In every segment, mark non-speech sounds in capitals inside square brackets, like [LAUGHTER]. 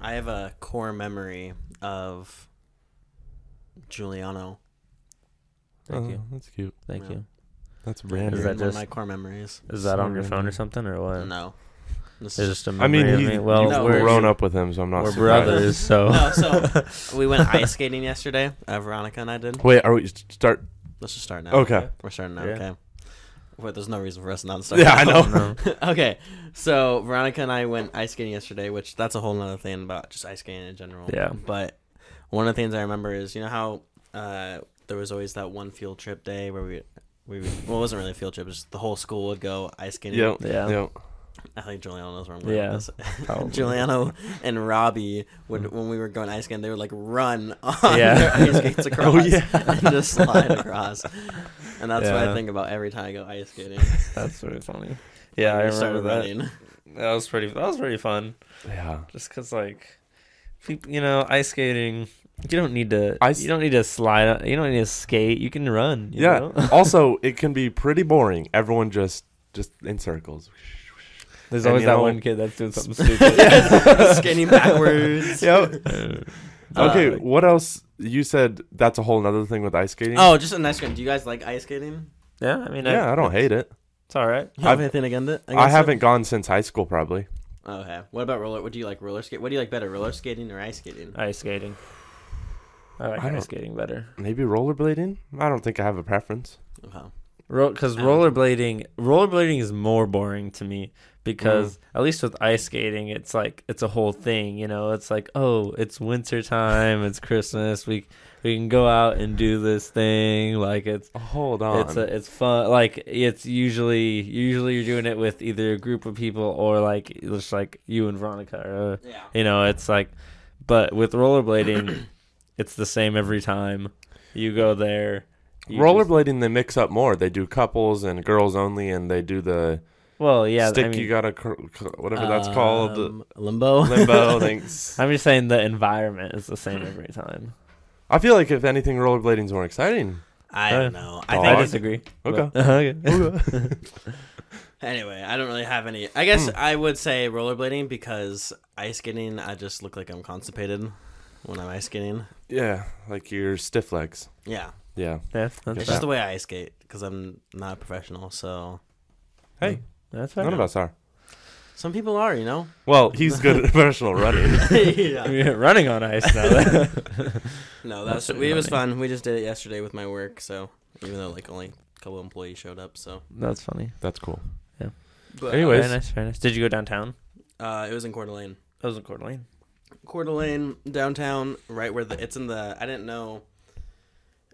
I have a core memory of Giuliano. Thank Oh, you. That's cute. Thank Yeah. you. That's random. Is random. that one of just- my core memories? Is that on your phone or something or what? No. This It's is just a I mean, memory he, of me. Well, you've we're, grown up with him, so I'm not. we're surprised. brothers, so [LAUGHS] no. So [LAUGHS] we went ice skating yesterday. Uh, Veronica and I did. Wait, are we start? Let's just start now. Okay. We're starting now. Yeah. Okay. Wait, there's no reason for us not to start. Yeah, I now. know. [LAUGHS] Okay, so Veronica and I went ice skating yesterday, which that's a whole other thing about just ice skating in general. Yeah. But one of the things I remember is you know how uh, there was always that one field trip day where we we well it wasn't really a field trip, just the whole school would go ice skating. Yep. Yeah. Yep. I think Juliano knows where I'm going Yeah, with this. [LAUGHS] probably. Juliano and Robbie would when we were going ice skating, they would like run [LAUGHS] on Yeah. their ice skates [LAUGHS] across Oh, yeah. and just slide across. And that's what I think about every time I go ice skating. That's really funny. Yeah, I We started remember that. running. That was pretty. That was pretty fun. Yeah. Just cause like, you know, ice skating. You don't need to. Ice- you don't need to slide. You don't need to skate. You can run. you Yeah. know? also, it can be pretty boring. Everyone just just in circles. There's And always that know- one kid that's doing something stupid. [LAUGHS] [LAUGHS] skating backwards. Yep. Uh, Okay. like- what else? You said that's a whole nother thing with ice skating. Oh, just a nice one. Do you guys like ice skating? yeah, I mean, yeah. I don't hate it. It's all right. You have I've- anything against it? I against it? haven't gone since high school, probably. Oh, okay. What about roller? What do you like? Roller skate? What do you like better, roller skating or ice skating? Ice skating. I like I ice skating better. Maybe rollerblading. I don't think I have a preference. Okay. Because I don't- rollerblading, rollerblading is more boring to me because mm-hmm. at least with ice skating, it's like it's a whole thing. You know, it's like oh, it's winter time, it's Christmas. We we can go out and do this thing. Like it's oh, Hold on. it's a, it's fun. Like it's usually usually you're doing it with either a group of people or like just like you and Veronica. Or, Yeah. you know, it's like, but with rollerblading, [COUGHS] it's the same every time. You go there. you just- Rollerblading, they mix up more. They do couples and girls only, and they do the Well, yeah. stick. I mean, you gotta cr- cr- whatever that's called. the Um, limbo. Limbo [LAUGHS] things. I'm just saying the environment is the same every time. I feel like if anything, rollerblading's more exciting. I don't know. I think I disagree. Okay. but- okay. [LAUGHS] [LAUGHS] Anyway, I don't really have any. I guess Hmm. I would say rollerblading because ice skating, I just look like I'm constipated when I'm ice skating. Yeah, like your stiff legs. Yeah, Yeah. yeah, it's that's just the way I ice skate because I'm not a professional. So Hey, That's fair. none of us are. some people are, you know. Well, he's good at [LAUGHS] professional running. [LAUGHS] yeah. [LAUGHS] We're running on ice now. No, That's that's pretty it was funny. fun. We just did it yesterday with my work. So even though like only a couple employees showed up, so that's funny. That's cool. but Anyways. Very nice, very nice. Did you go downtown? uh, it was in Coeur d'Alene. That was in Coeur d'Alene. Coeur d'Alene downtown, right where the it's in the. I didn't know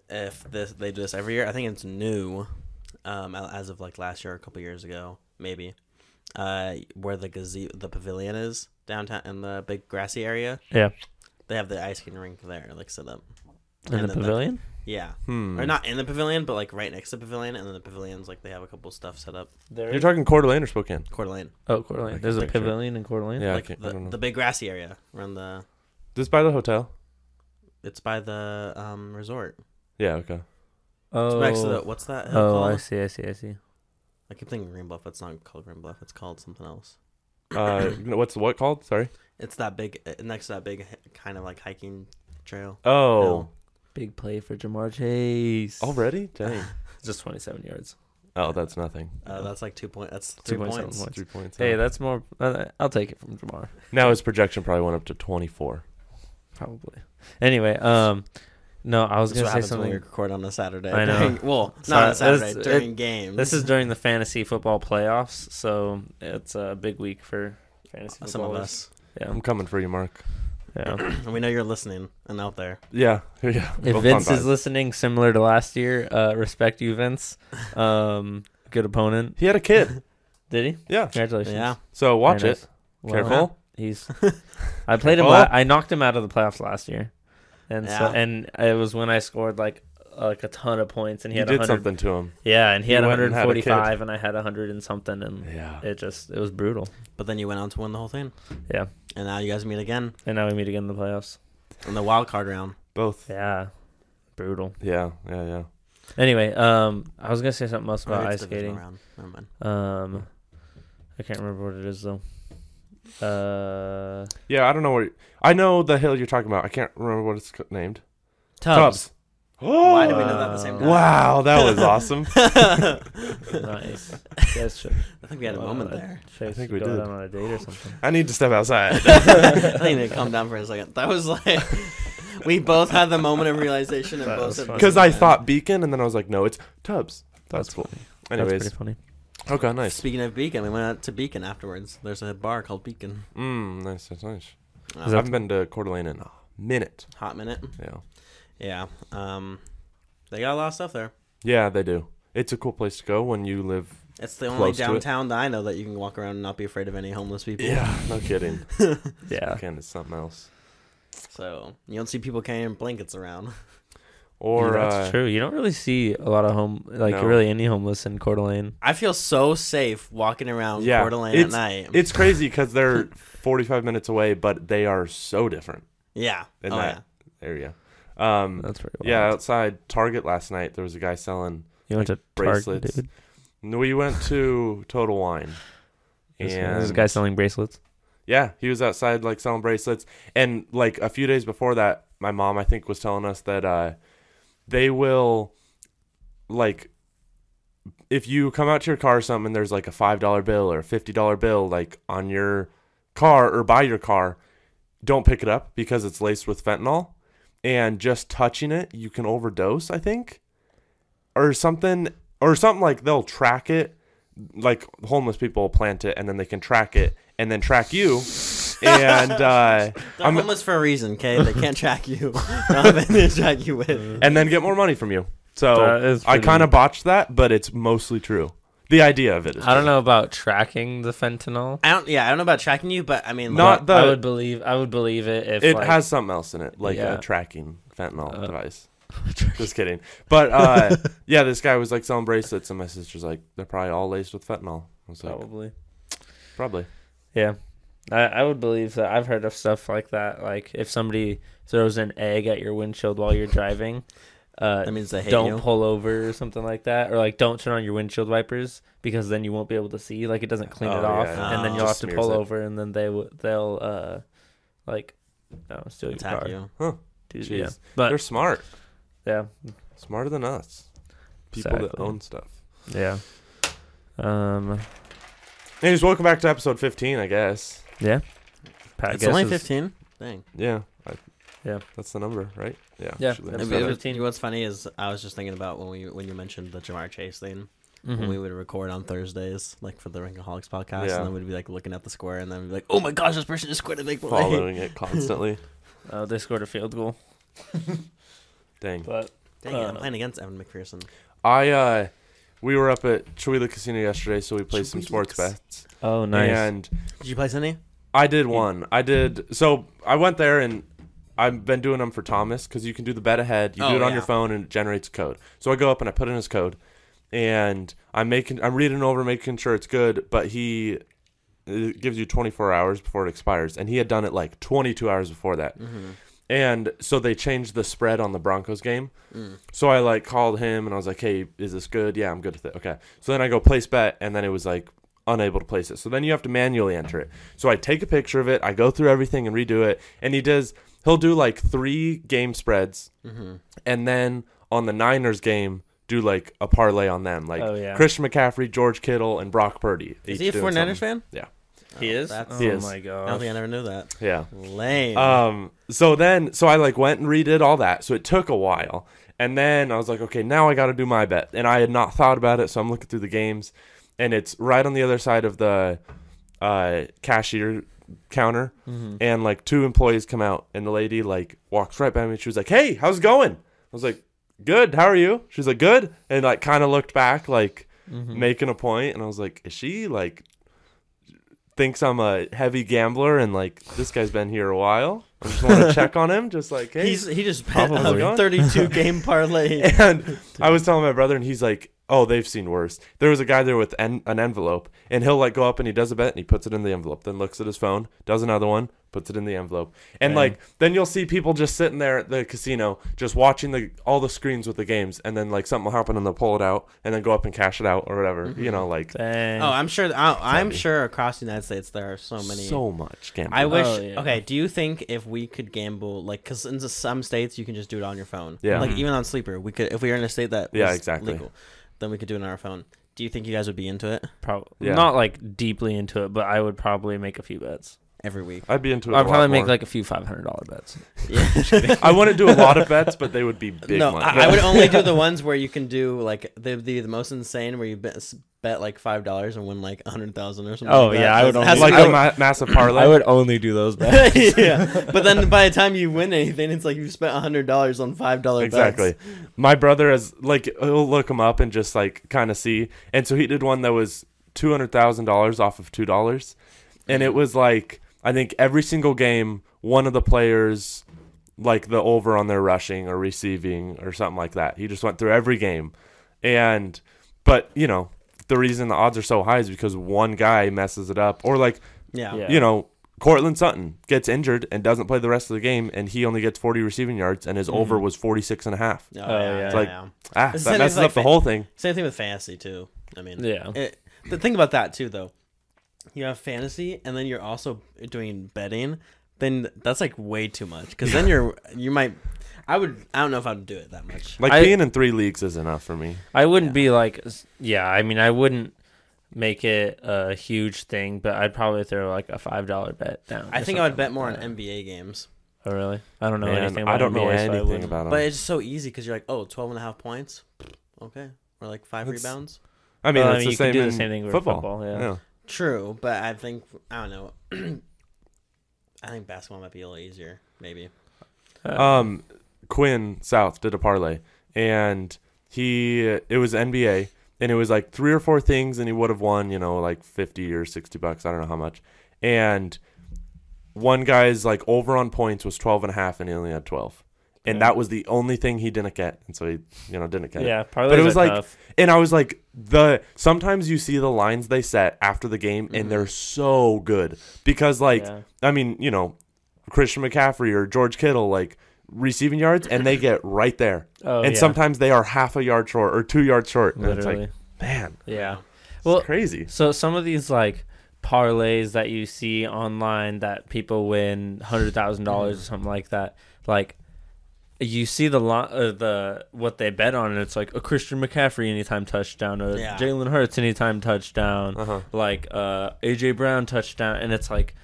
if this they do this every year. I think it's new, um, a- as of like last year, or a couple years ago, maybe. Uh, where the gaze the pavilion is downtown in the big grassy area. Yeah. They have the ice skating rink there, like set up. In And the then the- pavilion? Yeah, Hmm. or not in the pavilion, but like right next to the pavilion, and then the pavilions like they have a couple stuff set up. There You're talking Coeur d'Alene or Spokane? Coeur d'Alene, Oh, Coeur d'Alene. There's a can picture pavilion in Coeur d'Alene? Yeah, I, like can't, I the, don't know. the big grassy area around the. This by the hotel? It's by the um resort. Yeah. Okay. It's Oh, next to the what's that hill oh called? I see, I see, I see. I keep thinking Green Bluff. It's not called Green Bluff. It's called something else. Uh, [COUGHS] what's the what called? Sorry. It's that big uh, next to that big kind of like hiking trail. Oh, hill. Big play for Ja'Marr Chase. already? [LAUGHS] Dang. Just 27 yards. Oh, that's nothing. Uh, that's like two point. That's three 2.7 points. points. Three points. Hey, that's more. Uh, I'll take it from Jamar. now his projection probably went up to 24. Probably. Anyway, um, no, I was That's gonna say happens when something. we record on a Saturday. I know. [LAUGHS] During, well, Sorry, not on a Saturday. this- during games. This is during the fantasy football playoffs, so it's a big week for fantasy football. some of us. Yeah, I'm coming for you, Mark. yeah. And [CLEARS THROAT] we know you're listening and out there. Yeah. [LAUGHS] Yeah. if both Vince is listening, similar to last year, uh, respect you, Vince. [LAUGHS] Um, good opponent. he had a kid. Did he? Yeah. Congratulations. Yeah. So watch Very it. Well, Careful. He's. I played him. La- I knocked him out of the playoffs last year, and so and it was when I scored like like a ton of points, and he you had did 100 something to him. Yeah, and he, He had went and had 145, and I had 100 and something, and Yeah. it just it was brutal. But then you went on to win the whole thing. Yeah, And now you guys meet again and now we meet again in the playoffs. in the wild card round. Both. Yeah, brutal. Yeah. Yeah. Yeah. Anyway, um, I was gonna say something else about it's ice skating. Round. Never mind. Um, I can't remember what it is though. Uh, Yeah, I don't know where. I know the hill you're talking about. I can't remember what it's co- named. Tubbs. Why did we know Oh. that at the same time? Wow, that was [LAUGHS] awesome. nice. Yes, should, I think we had a moment there. I think think we we did. on a date or something. I need to step outside. [LAUGHS] I think need to calm down for a second. That was like we both had the moment of realization and both was said. Because I thought Beacon, and then I was like, no, it's Tubbs. That's, That's cool. funny. Anyways, That's pretty funny. Okay, nice. Speaking of Beacon, we went out to Beacon afterwards. There's a bar called Beacon. Mm, nice, nice, nice. Oh, I haven't been to Coeur d'Alene in a minute. hot minute. Yeah, Yeah. Um, they got a lot of stuff there. yeah, they do. It's a cool place to go when you live. It's the only downtown that I know that you can walk around and not be afraid of any homeless people. Yeah, no [LAUGHS] kidding. Yeah. Again, it's something else. So you don't see people carrying blankets around. [LAUGHS] Or Yeah, that's uh, true. You don't really see a lot of home, like No. really any homeless in Coeur d'Alene. I feel so safe walking around Yeah, Coeur d'Alene at night. it's crazy because they're [LAUGHS] 45 minutes away, but they are so different yeah. in oh, that area. Um, That's pretty. yeah, outside Target last night, there was a guy selling. You went to Target, bracelets. dude. We went to Total Wine, This guy- and There's a guy selling bracelets. Yeah, he was outside like selling bracelets, and like a few days before that, my mom I think was telling us that uh, they will, like, if you come out to your car or something, and there's like a five dollar bill or a fifty dollar bill like on your car or by your car, don't pick it up because it's laced with fentanyl, and just touching it you can overdose. I think, or something, or something like they'll track it. Like homeless people plant it, and then they can track it, and then track you, and uh, They're I'm- homeless for a reason, okay? They can't track you. They don't have anything to track you with. and then get more money from you. So I kind of botched that, but it's mostly true. The idea of it is I don't know about tracking the fentanyl. I don't. Yeah, I don't know about tracking you, but I mean, Not but I would believe. I would believe it if It like, has something else in it, like Yeah. a tracking fentanyl Uh, device. [LAUGHS] Just kidding. But uh, [LAUGHS] yeah, this guy was like selling bracelets, and my sister's like, they're probably all laced with fentanyl. I was like, probably. probably. Yeah, I, I would believe that. I've heard of stuff like that. Like if somebody throws an egg at your windshield while you're driving, [LAUGHS] uh, that means they hate don't you. pull over or something like that, or like don't turn on your windshield wipers because then you won't be able to see. Like it doesn't clean Oh, it off, yeah, and then you'll have to pull it. over, and then they w- they'll uh like no steal your Attack car. you. Dude, yeah, but They're smart, yeah, smarter than us. People that own stuff. yeah. Um, Anyways, welcome back to episode 15, I guess. Yeah. Pat It's only guesses- fifteen. Dang. Yeah. I, Yeah. That's the number, right? Yeah. Yeah, Should we- episode It- it- 15. you know what's funny is I was just thinking about when we when you mentioned the Ja'Marr Chase thing. When Mhm. we would record on Thursdays, like for the Rankaholics podcast, Yeah. and then we'd be like looking at the square, and then we'd be like, "Oh my gosh, this person just quit a big play." Following it [LAUGHS] constantly. Oh, they scored a field goal, [LAUGHS] Dang. but Dang it, Uh, I'm playing against Evan McPherson. I uh we were up at Chewelah Casino yesterday, so we played some sports Chihuahuas. bets. oh nice. And Did you play Cindy? I did one. I did so I went there and I've been doing them for Thomas because you can do the bet ahead. You Oh, do it on yeah. your phone and it generates code. So I go up and I put in his code, and I'm making I'm reading over, making sure it's good. But he it gives you 24 hours before it expires, and he had done it like 22 hours before that. Mm-hmm. And so they changed the spread on the Broncos game. Mm. So I like called him and I was like, "Hey, is this good? Yeah, I'm good with it." Okay. So then I go place bet, and then it was like unable to place it. So then you have to manually enter it. So I take a picture of it, I go through everything and redo it, and he does. He'll do like three game spreads, Mm-hmm. and then on the Niners game, do like a parlay on them, like oh yeah, Christian McCaffrey, George Kittle, and Brock Purdy. Is he a doing 49ers something. fan? Yeah. he is. That's, oh is. my I god. don't think I never knew that. Yeah. Lame. Um. So then, so I like went and redid all that. So it took a while, and then I was like, okay, now I got to do my bet. And I had not thought about it, so I'm looking through the games, and it's right on the other side of the uh, cashier counter, Mhm. and like two employees come out, and the lady like walks right by me. She was like, "Hey, how's it going?" I was like, "Good. How are you?" She's like, "Good," and like kind of looked back, like Mhm. making a point, and I was like, "Is she like?" Thinks I'm a heavy gambler and like this guy's been here a while. I just want to [LAUGHS] check on him, just like hey. He's he just bet a [LAUGHS] 32 game parlay. [LAUGHS] and I was telling my brother, and he's like, "Oh, they've seen worse." There was a guy there with en- an envelope, and he'll like go up and he does a bet, and he puts it in the envelope, then looks at his phone, does another one, puts it in the envelope, and Dang. like then you'll see people just sitting there at the casino, just watching the all the screens with the games, and then like something will happen and they'll pull it out and then go up and cash it out or whatever. You know, like Dang. Oh, I'm sure. I, I'm sure across the United States there are so many. so much gambling. I wish. Oh, yeah. Okay, do you think if we could gamble, like, because in some states you can just do it on your phone. Yeah. Like Mhm. even on Sleeper, we could if we were in a state that Yeah, exactly. legal, then we could do it on our phone. Do you think you guys would be into it Probably Yeah. Not like deeply into it, but I would probably make a few bets. Every week? I'd be into it. I'd a lot probably make more. like a few five hundred dollar bets. [LAUGHS] Yeah. I wouldn't do a lot of bets, but they would be big no, money. I, I would only do the ones where you can do like they'd be the most insane, where you bet, bet like five dollars and win like a hundred thousand or something. Oh, like yeah, that. I would It only- has like a ma- massive parlay. [LAUGHS] I would only do those [LAUGHS] bets. yeah, but then by the time you win anything, it's like you spent a hundred dollars on five dollar exactly. My brother has like he'll look them up and just like kind of see, and so he did one that was two hundred thousand dollars off of two dollars, and it was like I think every single game one of the players like the over on their rushing or receiving or something like that. He just went through every game, and but you know the reason the odds are so high is because one guy messes it up or like Yeah. Yeah. you know, Courtland Sutton gets injured and doesn't play the rest of the game, and he only gets 40 receiving yards, and his over was 46 and a half. Oh, Oh, yeah, yeah. yeah, It's like- yeah. Ah, It's that same messes as, like, up the whole thing. Same thing with fantasy too. I mean, Yeah. It, the thing about that too, though, you have fantasy, and then you're also doing betting. Then that's like way too much, because then you're you might. I would. I don't know if I'd do it that much. Like I- being in three leagues is enough for me. I wouldn't Yeah. be like, yeah. I mean, I wouldn't make it a huge thing, but I'd probably throw like a five dollar bet down. I or think I would something bet like more on that. NBA games, Oh really? I don't know Man, anything. About I don't know NBA, so I anything wouldn't. about them. but it's so easy because you're like, oh, 12 and a half points, okay, or like five That's- rebounds. I mean, Well, it's you the could same do in the same thing with football. football. yeah. True, but I think I don't know. [CLEARS THROAT] I think basketball might be a little easier, maybe. Uh, Um, Quinn South did a parlay, and he it was NBA, and it was like three or four things, and he would have won, you know, like fifty or sixty bucks. I don't know how much. And one guy's like over on points was 12 and a half, and he only had twelve, and Yeah. that was the only thing he didn't get, and so he, you know, didn't get it. yeah, parlays But it was like- tough. And I was like, the sometimes you see the lines they set after the game, and Mhm. they're so good because like yeah. I mean, you know, Christian McCaffrey or George Kittle, like receiving yards, and they get [LAUGHS] right there. Oh, and sometimes they are half a yard short or two yards short. And literally, it's like, man, yeah. Well, crazy. So some of these like parlays that you see online that people win hundred thousand dollars or something like that, like you see the lot uh, the what they bet on, and it's like a Christian McCaffrey anytime touchdown, a Yeah. Jalen Hurts anytime touchdown, Uh-huh. like uh AJ Brown touchdown, and it's like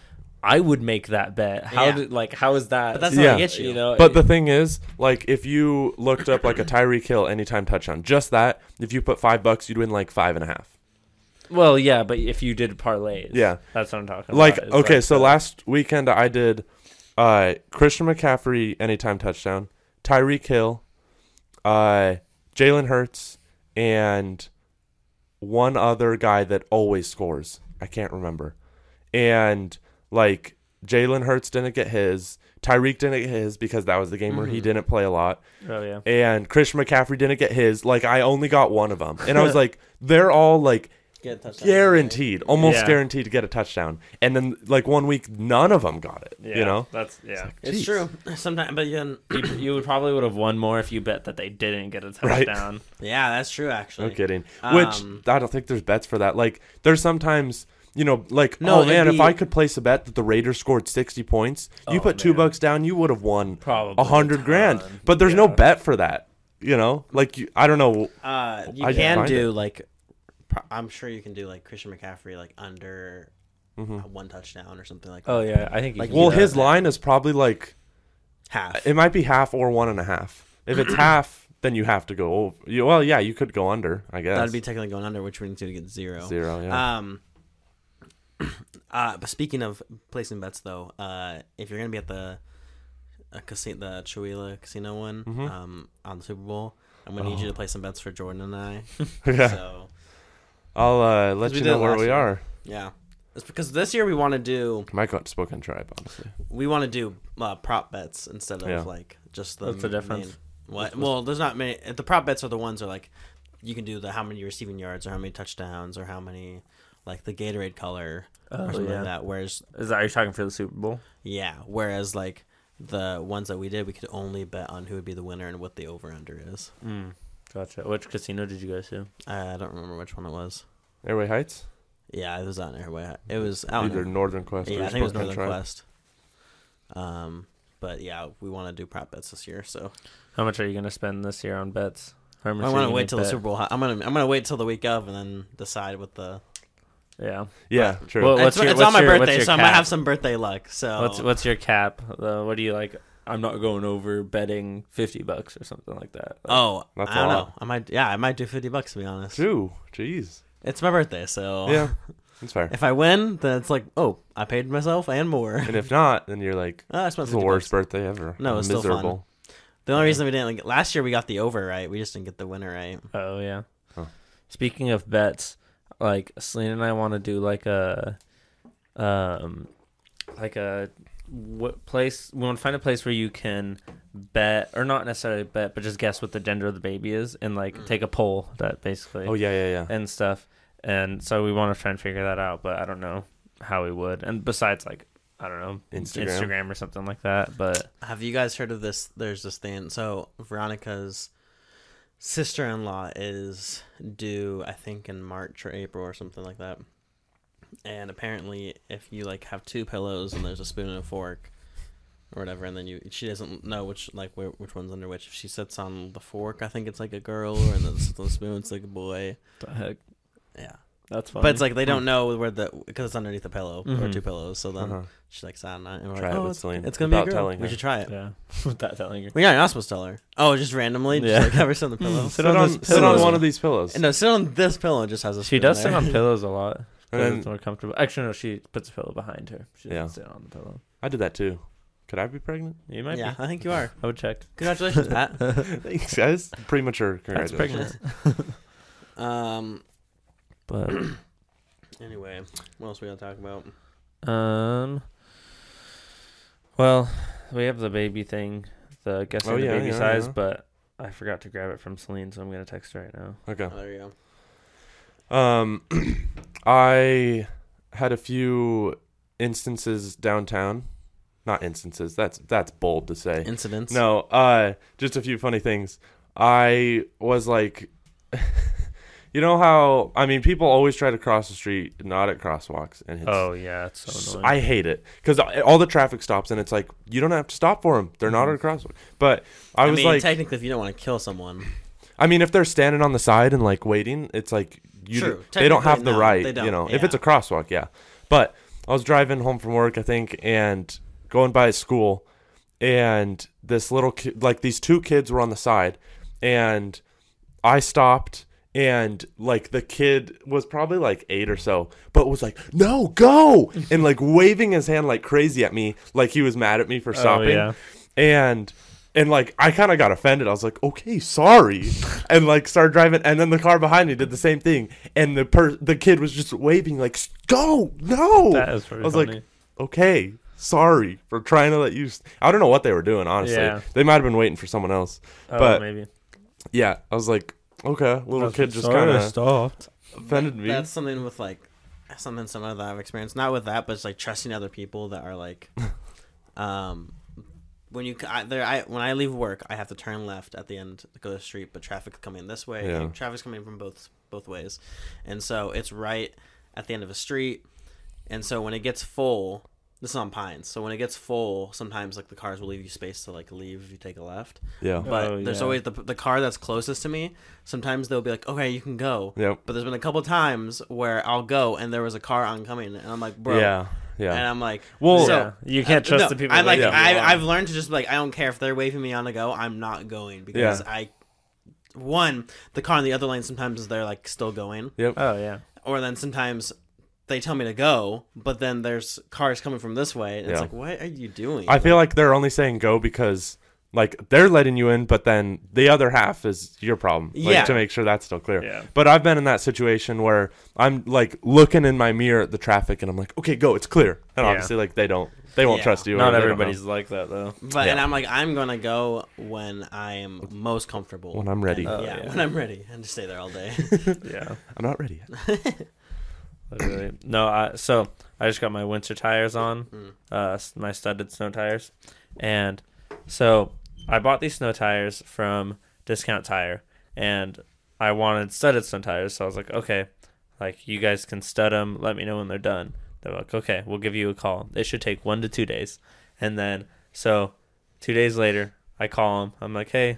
I would make that bet. How Yeah. did like how is that? But that's not Yeah. gonna get you. know. But the thing is, like, if you looked up like a Tyreek Hill anytime touchdown, just that, if you put five bucks, you'd win like five and a half. well, yeah, but if you did parlays, Yeah. that's what I'm talking Like, about. okay, like so the- last weekend I did uh Christian McCaffrey anytime touchdown, Tyreek Hill, uh Jalen Hurts, and one other guy that always scores. I can't remember. And like Jalen Hurts didn't get his. Tyreek didn't get his because that was the game where he Mhm. didn't play a lot. oh yeah, And Christian McCaffrey didn't get his. Like I only got one of them. And I was [LAUGHS] like, they're all like Get a touchdown. guaranteed, almost Yeah. guaranteed to get a touchdown. And then like one week, none of them got it. yeah, You know, that's yeah. It's Jeez. true. [CLEARS THROAT] Sometimes, but then, you, [CLEARS THROAT] you would probably would have won more if you bet that they didn't get a Right. touchdown. yeah, that's true. Actually, no kidding. Which Um, I don't think there's bets for that. Like there's sometimes. You know, like No, oh man, it'd if be- I could place a bet that the Raiders scored sixty points, you Oh, put two man. bucks down, you would have won Probably a hundred grand. ton. But there's no Yeah. bet for that. You know, like you, I don't know. uh, you I can find do like, pro- I'm sure you can do like Christian McCaffrey like under Mhm. uh, one touchdown or something like. That. Oh that. yeah, I think Like, Well, his line is probably like half. it might be half or one and a half. If it's [CLEARS THROAT] half, then you have to go. Over. You, well, yeah, you could go under. I guess That'd be technically going under, which means you to get zero. zero. Yeah. Um. [CLEARS THROAT] Uh, but speaking of placing bets, though, uh, if you're gonna be at the uh, casino, the Chewelah Casino one, Mhm. um, on the Super Bowl, I'm gonna need you to play some bets for Jordan and I. [LAUGHS] [LAUGHS] yeah. So I'll uh, let you know where we year. are. yeah, it's because this year we want to do Might go to Spokane Tribe, honestly. we want to do uh, prop bets instead of Yeah. like just the What's the main- difference? what? Well, there's not many. The prop bets are the ones that are like you can do the how many receiving yards or how many touchdowns or how many like the Gatorade color or Oh something yeah. like that. Whereas Is that are you talking for the Super Bowl? yeah, whereas like the ones that we did, we could only bet on who would be the winner and what the over under is. Mm. Gotcha. Which casino did you go to? I don't remember which one it was. Airway Heights, Yeah, it was on Airway. Heights. It was I don't either know. Northern Quest. Yeah, or I think it was Northern Tribe. Quest. Um, but yeah, we want to do prop bets this year, so How much are you gonna spend this year on bets? How much I are want you to wait gonna till the bet? Super Bowl. ha- I'm gonna I'm gonna wait till the week of and then decide what the. Yeah. Yeah, true. Well, what's it's your- it's what's on my your- birthday, your so I might cap? have some birthday luck. So What's what's your cap? Uh, what do you like? I'm not going over betting fifty bucks or something like that. Like, oh That's I a don't lot. know. I might yeah I might do fifty bucks to be honest. Two. Jeez. It's my birthday, so Yeah, [LAUGHS] that's fair. If I win, then it's like oh I paid myself and more. And if not, then you're like, Oh, [LAUGHS] I spent the worst bucks. birthday ever. No, it's still fun. miserable. The only reason we didn't like last year we got the over right. We just didn't get the winner right. Oh yeah. Huh. Speaking of bets, like Selena and I want to do like a, um, like a what place? We want to find a place where you can bet, or not necessarily bet, but just guess what the gender of the baby is, and like Mm. take a poll that basically Oh yeah, yeah, yeah. and stuff. And so we want to try and figure that out, but I don't know how we would. And besides, like I don't know, Instagram. Instagram or something like that. But Have you guys heard of this? There's this thing. So Veronica's sister-in-law is due, I think, in March or April or something like that. And apparently, if you like have two pillows and there's a spoon and a fork, or whatever, and then you she doesn't know which like where, which one's under which. If she sits on the fork, I think it's like a girl, and then sits on the spoon, it's like a boy. the heck, Yeah, that's fine. but it's like they don't know where the because it's underneath the pillow or Mhm. two pillows. So then Uh-huh. she like sat on it, and we're Try like, it oh, with it's, Celine it's gonna be a girl. telling We should try it. yeah, [LAUGHS] without telling her. Well, yeah, you're not supposed to tell her. Oh, just randomly, just Yeah. like have her sit on the [LAUGHS] pillow. Sit, on on, sit on one of these pillows. no, sit on this pillow. It just has a. She spoon does sit on [LAUGHS] pillows a lot. And 'cause then- it's more comfortable. Actually, no, she puts a pillow behind her. She doesn't Yeah. sit on the pillow. I did that too. Could I be pregnant? You might Yeah, be. I think you are. I would check. [LAUGHS] Congratulations, Pat. [LAUGHS] Thanks, guys. Premature. That's Congratulations. pregnant. [LAUGHS] um. But [CLEARS THROAT] Anyway, what else we gotta talk about? um, well, we have the baby thing, the guessing Oh, the yeah, baby yeah, size, yeah. but I forgot to grab it from Celine, so I'm gonna text her right now. Okay. Oh, there you go. Um, [CLEARS THROAT] I had a few instances downtown. Not instances. That's that's bold to say. Incidents. No, uh, just a few funny things. I was like, [LAUGHS] you know how I mean, people always try to cross the street not at crosswalks, and it's, Oh yeah, it's so annoying. I hate it because all the traffic stops, and it's like you don't have to stop for them; they're not at a crosswalk. But I I, was mean, like, technically, if you don't want to kill someone, I mean, if they're standing on the side and like waiting, it's like you True. they don't have the no, right, you know. If it's a crosswalk, yeah. But I was driving home from work, I think, and going by a school, and this little kid, like these two kids were on the side, and I stopped. And like the kid was probably like eight or so, but was like, "No, go!" [LAUGHS] and like waving his hand like crazy at me, like he was mad at me for Oh, stopping yeah. and and like I kind of got offended. I was like, "Okay, sorry," and like started driving. And then the car behind me did the same thing, and the per the kid was just waving like, "S- "Go, no!" That is pretty I was like, okay, sorry for trying to let you. I don't know what they were doing. Honestly, Yeah. they might have been waiting for someone else. oh, but- maybe Yeah, I was like, okay, little kid just kind of stopped. offended me. that's something with like something similar that I've experienced. Not with that, but it's like trusting other people that are like, [LAUGHS] um, when you I, there, I when I leave work, I have to turn left at the end to go to the street, but traffic's coming this way. Yeah. and Traffic's coming from both both ways, and so it's right at the end of a street. And so when it gets full, this is on Pines. So when it gets full, sometimes like the cars will leave you space to like leave if you take a left. yeah, But Oh, there's yeah. always the the car that's closest to me. Sometimes they'll be like, "Okay, you can go." yep, But there's been a couple times where I'll go and there was a car oncoming, and I'm like, "Bro," yeah, and. I'm like, Well, So- yeah, you can't uh, trust no, the people. I'm like, Yeah. I, I've learned to just be like, I don't care if they're waving me on to go. I'm not going because Yeah. I, one, the car in the other lane sometimes they're like still going, yep, Oh yeah, or then sometimes they tell me to go, but then there's cars coming from this way, and it's like, what are you doing? I feel like they're only saying go because like they're letting you in, but then the other half is your problem. Like, Yeah. to make sure that's still clear. yeah. But I've been in that situation where I'm like looking in my mirror at the traffic and I'm like, okay, go, it's clear. And Yeah. obviously, like they don't, they won't Yeah. trust you. Not everybody's like that though. But and I'm like, I'm gonna go when I am most comfortable. When I'm ready. And, Oh, yeah, yeah. when I'm ready, and just stay there all day. [LAUGHS] Yeah, I'm not ready yet. [LAUGHS] Literally. No, I, so I just got my winter tires on, Mm. uh, my studded snow tires, and so I bought these snow tires from Discount Tire, and I wanted studded snow tires, so I was like, okay, like you guys can stud them. Let me know when they're done. They're like, okay, we'll give you a call. It should take one to two days, and then so two days later, I call them. I'm like, hey,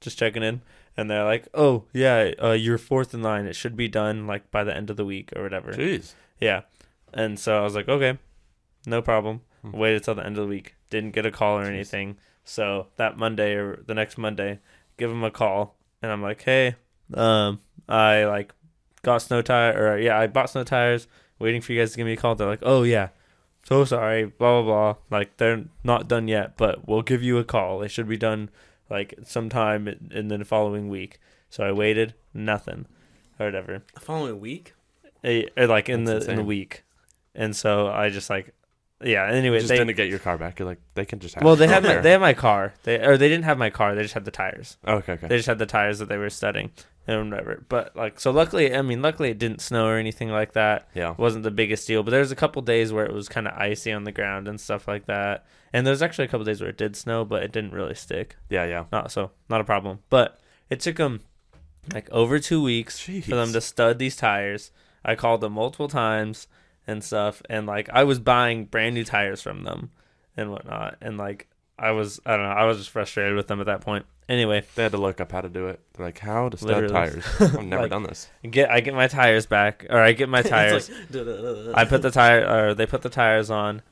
just checking in. And they're like, "Oh yeah, uh, you're fourth in line. It should be done like by the end of the week or whatever." Jeez. Yeah. And so I was like, okay, no problem. Hmm. Waited till the end of the week. Didn't get a call or Jeez. anything. So that Monday or the next Monday, give him a call. And I'm like, hey, um, I like got snow tire or yeah, I bought snow tires, waiting for you guys to give me a call. They're like, oh yeah, so sorry, blah blah blah. Like they're not done yet, but we'll give you a call. They should be done like sometime in, the following week. So I waited, nothing, or whatever The following week. eh, or like in That's the in the week, and so I just like, yeah. Anyway, they just they didn't get your car back. You're like, they can just have well they had my they had my car. They or they didn't have my car. They just had the tires. Oh, okay, okay. They just had the tires that they were studying and whatever. But like, so luckily, I mean, luckily it didn't snow or anything like that. yeah. It wasn't the biggest deal. But there was a couple days where it was kind of icy on the ground and stuff like that. And there's actually a couple days where it did snow, but it didn't really stick. Yeah, yeah. Not so not a problem. But it took them like over two weeks Jeez. for them to stud these tires. I called them multiple times and stuff, and like I was buying brand new tires from them and whatnot, and like I was I don't know I was just frustrated with them at that point. Anyway, They had to look up how to do it. They're like, how to stud tires? [LAUGHS] I've never Like- done this. get I get my tires back, or I get my [LAUGHS] tires. Like. [LAUGHS] I put the tire, or they put the tires on.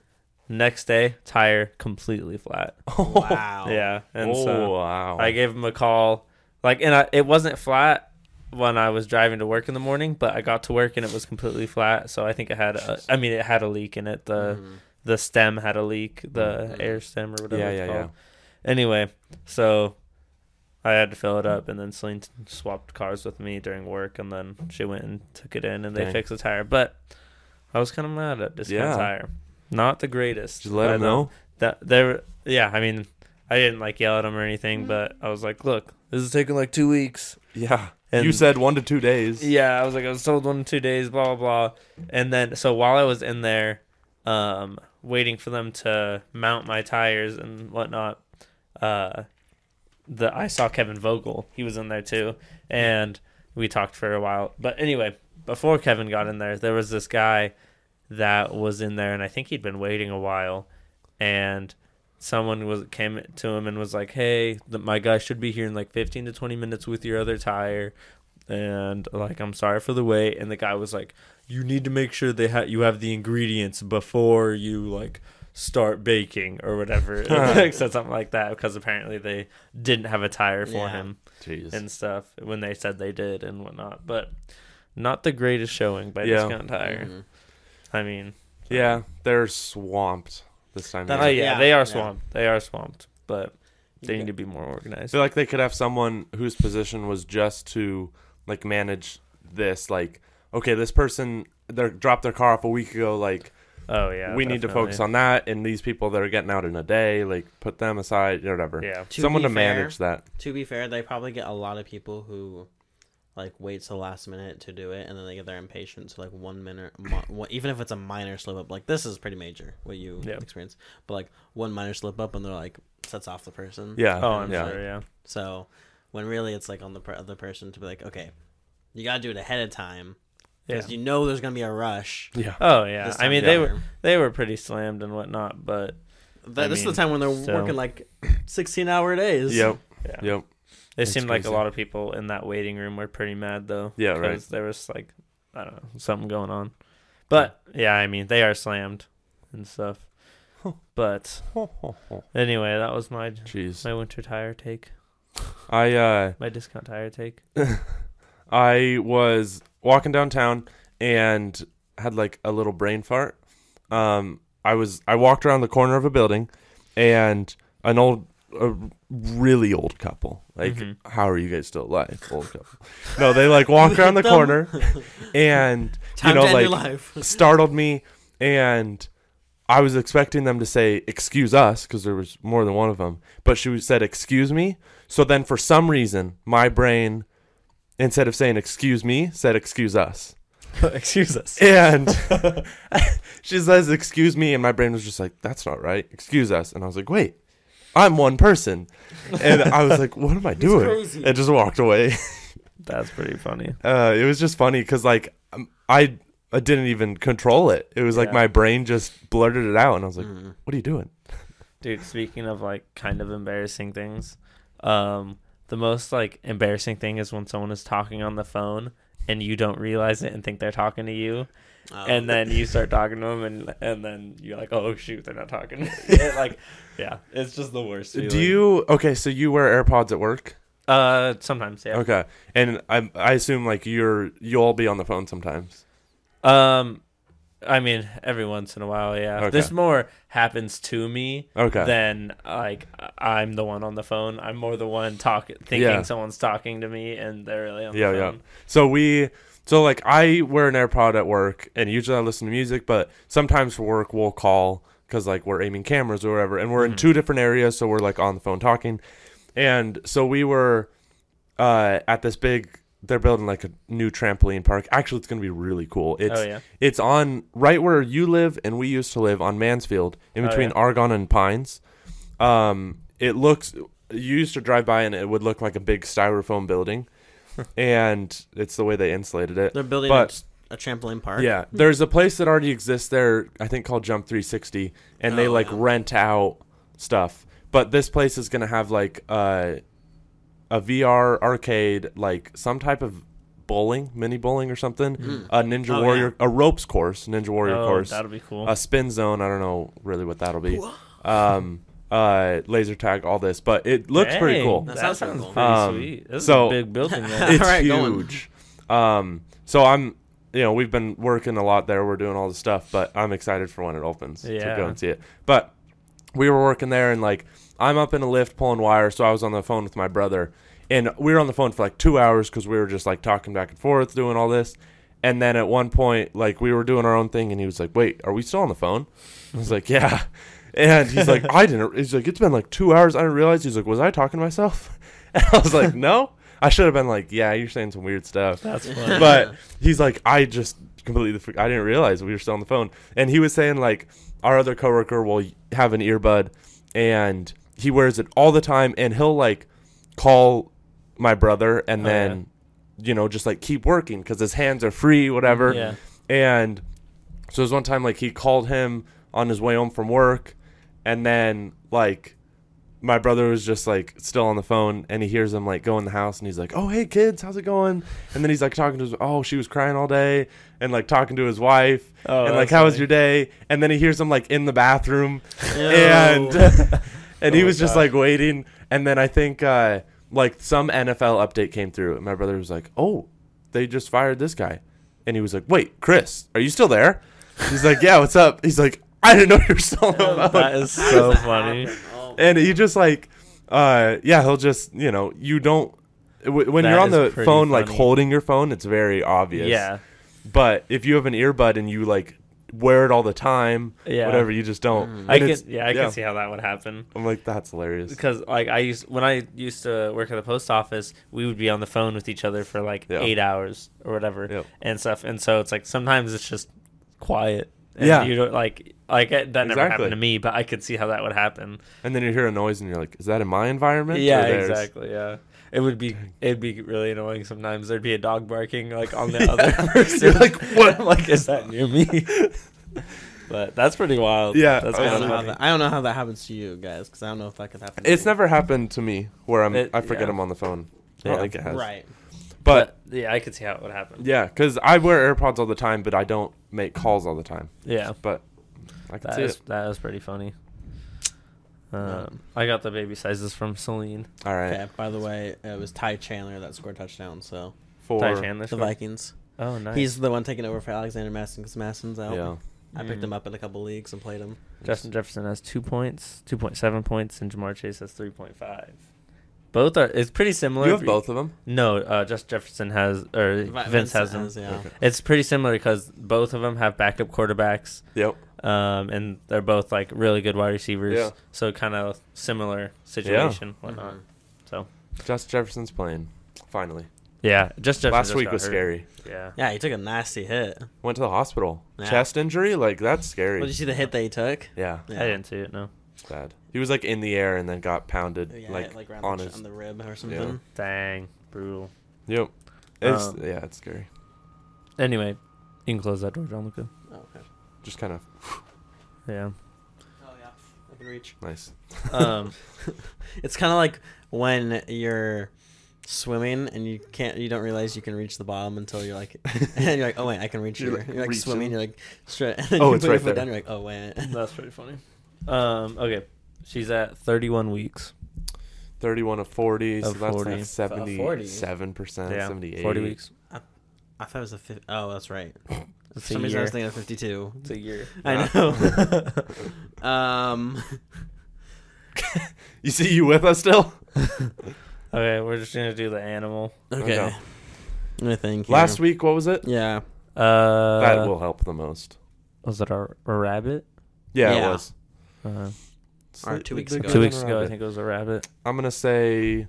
Next day, tire completely flat. wow. Yeah, and oh, so wow. I gave him a call. Like, and I, it wasn't flat when I was driving to work in the morning, but I got to work and it was completely flat. So I think it had, a, I mean, it had a leak in it. The Mhm. the stem had a leak, the Mhm. air stem or whatever. yeah, yeah, called. yeah. Anyway, so I had to fill it up, and then Celine swapped cars with me during work, and then she went and took it in, and they Dang. fixed the tire. But I was kind of mad at Discount Yeah. Tire. Not the greatest. Just let them know that they're yeah i mean i didn't like yell at them or anything but i was like look this is taking like two weeks Yeah. And you said one to two days. yeah i was like i was told one to two days blah blah blah. And then so while i was in there um waiting for them to mount my tires and whatnot uh the i saw kevin vogel. He was in there too. And we talked for a while. But anyway before kevin got in there there was this guy that was in there and i think he'd been waiting a while. And someone was came to him and was like hey the, my guy should be here in like 15 to 20 minutes with your other tire and like i'm sorry for the wait and the guy was like you need to make sure they ha- you have the ingredients before you like start baking or whatever [LAUGHS] [LAUGHS] like said something like that because apparently they didn't have a tire for Yeah. him Jeez. and stuff when they said they did and whatnot but not the greatest showing by Yeah. discount tire Mhm. i mean yeah, they're swamped this time. That- oh yeah, Yeah, they are yeah. swamped they are swamped but they You need to be more organized. I feel like they could have someone whose position was just to like manage this. Like, okay, this person they dropped their car off a week ago. Like, oh yeah we need to focus on that. And these people that are getting out in a day, like, put them aside, or whatever. yeah To someone to fair- manage that. To be fair, they probably get a lot of people who like wait till the last minute to do it, and then they get their impatient to like one minute, mo- even if it's a minor slip up. Like this is pretty major what you Yeah. experience, but like one minor slip up, and they're like sets off the person. Yeah. oh i'm yeah. sure yeah So when really it's like on the other person to be like, okay, you gotta do it ahead of time yeah because you know there's gonna be a rush. Yeah. oh yeah i mean of they were they were pretty slammed and whatnot but That, this mean, is the time when they're so- working like [CLEARS THROAT] sixteen hour days. Yep. yeah Yep. It seemed like a lot of people in that waiting room were pretty mad though. Yeah, right. There was like, I don't know, something going on. But yeah, I mean, they are slammed and stuff. But anyway, that was my Jeez. my winter tire take, I uh [LAUGHS] my discount tire take. [LAUGHS] I was walking downtown and had like a little brain fart. Um, I was I walked around the corner of a building, and an old, a really old couple. Like, Mhm. how are you guys still alive? Old couple. [LAUGHS] No, they like walked around the [LAUGHS] corner, [LAUGHS] and Time you know, like life. startled me, and I was expecting them to say "excuse us" because there was more than one of them, but she said "excuse me." So then, for some reason, my brain, instead of saying "excuse me," said "excuse us." Excuse us. And she says, "Excuse me," and my brain was just like, "That's not right. Excuse us." And I was like, "Wait, I'm one person," and I was like, "What am I doing?" crazy. And just walked away. That's pretty funny. Uh, it was just funny because like um, I I didn't even control it. It was like Yeah. my brain just blurted it out, and I was like, Mm. "What are you doing?" Dude, speaking of like kind of embarrassing things, um, the most like embarrassing thing is when someone is talking on the phone and you don't realize it and think they're talking to you, Oh. and then you start talking to them and and then you're like, oh shoot, they're not talking. [LAUGHS] [LAUGHS] Like, yeah, it's just the worst. Do you okay? So you wear AirPods at work? Uh, sometimes, yeah. Okay, and I I assume like you're you'll be on the phone sometimes. Um, I mean, every once in a while, yeah. Okay. This more happens to me Okay. than like I'm the one on the phone. I'm more the one talking, thinking Yeah. someone's talking to me, and they're really on the Yeah, yeah. So we, so like I wear an AirPod at work, and usually I listen to music, but sometimes for work we'll call because like we're aiming cameras or whatever, and we're in Mhm. two different areas, so we're like on the phone talking, and so we were uh, at this big. They're building like a new trampoline park. Actually, it's gonna be really cool. It's oh yeah. it's on right where you live and we used to live on Mansfield, in Oh, between yeah. Argonne and Pines. Um, it looks you used to drive by and it would look like a big styrofoam building, [LAUGHS] and it's the way they insulated it. They're building but- a, a trampoline park. Yeah, there's a place that already exists there. I think called Jump 360, and they Oh, like yeah. rent out stuff. But this place is gonna have like uh, a VR arcade, like some type of bowling, mini bowling or something. Mm. A Ninja Oh, Warrior, a ropes course, Ninja Warrior oh, course, that'll be cool. a spin zone. I don't know really what that'll be. Um, uh, laser tag, all this, but it looks pretty cool. That That, sounds sounds pretty Um, sweet. This so- is a big building. [LAUGHS] Man. It's Alright, going. huge. Um, so I'm, you know, we've been working a lot there. We're doing all the stuff, but I'm excited for when it opens yeah. to Yeah. go and see it. But we were working there, and like I'm up in a lift pulling wire, so I was on the phone with my brother, and we were on the phone for like two hours because we were just like talking back and forth, doing all this. And then at one point, like we were doing our own thing, and he was like, "Wait, are we still on the phone?" I was like, "Yeah." [LAUGHS] And he's like, "I didn't." He's like, "It's been like two hours. I didn't realize." He's like, "Was I talking to myself?" [LAUGHS] And I was like, "No." I should have been like, "Yeah, you're saying some weird stuff." That's [LAUGHS] funny. but he's like, I just completely, I didn't realize we were still on the phone. And he was saying like, our other coworker will have an earbud, and he wears it all the time, and he'll like call my brother, and Oh, then you know just like keep working because his hands are free, whatever. yeah. And so there's one time like he called him on his way home from work, and then like my brother was just like still on the phone, and he hears him like go in the house, and he's like, "Oh hey kids, how's it going?" And then he's like talking to his, oh she was crying all day, and like talking to his wife, Oh, and like how was your day? And then he hears him like in the bathroom, and [LAUGHS] [LAUGHS] and he Oh my was just gosh. like waiting, and then I think uh like some NFL update came through, and my brother was like, "Oh, they just fired this guy," and he was like, "Wait, Chris, are you still there?" He's like, "Yeah, what's up?" He's like, "I didn't know you were still on the that is [LAUGHS] so funny. Oh, and he just like, uh, yeah, he'll just you know you don't. w- When That you're on the phone, like holding your phone, it's very obvious. Yeah. But if you have an earbud and you like wear it all the time, Yeah. whatever, you just don't. Mm. I can yeah, I can see how that would happen. I'm like, that's hilarious. Because like I used when I used to work at the post office, we would be on the phone with each other for like Yeah. eight hours or whatever Yep. and stuff. And so it's like sometimes it's just quiet. And Yeah. You don't like like that never Exactly. happened to me, but I could see how that would happen. And then you hear a noise and you're like, is that in my environment? or yeah, theirs? exactly. Yeah. It would be it'd be really annoying sometimes. There'd be a dog barking like on the [LAUGHS] other [LAUGHS] person. You're like, what? I'm like, is that near me? [LAUGHS] but that's pretty wild. Yeah, That's I kind don't, of know how that, I don't know how that happens to you guys because I don't know if that could happen. It's me. never happened to me where I'm. It- I forget yeah. I'm on the phone. I don't think it has. right. But, yeah, I could see how it would happen. yeah, because I wear AirPods all the time, but I don't make calls all the time. Yeah. But I can That see is it. that is pretty funny. Um, I got the baby sizes from Celine. All right. Okay. By the way, it was Ty Chandler that scored touchdown. So For Ty Chandler. the scored? Vikings. Oh, nice. He's the one taking over for Alexander Mattison because Mattison's out. yeah. I picked Mm. him up in a couple leagues and played him. Justin Jefferson has two points, two point seven points, and Ja'Marr Chase has three point five. Both are. It's pretty similar. You have both of them. No, uh, Justin Jefferson has or Vi- Vince, has them. yeah. Okay. It's pretty similar because both of them have backup quarterbacks, Yep. Um, and they're both like really good wide receivers. Yeah. So kind of similar situation, whatnot. Mhm. So Justin Jefferson's playing. Finally. Yeah, just Jefferson Last just week got was hurt. scary. Yeah. Yeah, he took a nasty hit. Went to the hospital. Yeah. Chest injury, like that's scary. Well, did you see the hit that he took? yeah, Yeah. I didn't see it. No. it's bad. He was like in the air and then got pounded Yeah, like, like on the, his. on the rib or something. Dang, brutal. Yep. It's Um, yeah, it's scary. Anyway, you can close that door, John Luca. Oh, okay. Just kind of Yeah. Oh yeah, I can reach. nice. Um. [LAUGHS] It's kind of like when you're swimming and you can't, you don't realize you can reach the bottom until you're like, [LAUGHS] [LAUGHS] and you're like, oh wait, I can reach You're here. like You're like reaching. swimming, you're like straight. And then Oh, you it's put your foot there. Down, you're like, oh wait. That's pretty funny. Um. Okay. She's at 31 weeks. Thirty-one of forty, so Of that's 40. like Of 40. seventy-seven percent, Yeah. seventy-eight. 40 weeks. I thought it was a fifty. Oh, that's right. [LAUGHS] It's For some reason I was thinking of fifty-two. It's a year. I know. [LAUGHS] um. [LAUGHS] You see, you with us still? Okay, we're just gonna do the animal. Okay. Okay. Let me think. here. Last week, what was it? Yeah. Uh, that will help the most. was it a, a rabbit? Yeah, Yeah. it was. Uh, Or two weeks ago. two weeks ago, I think it was a rabbit. I'm gonna say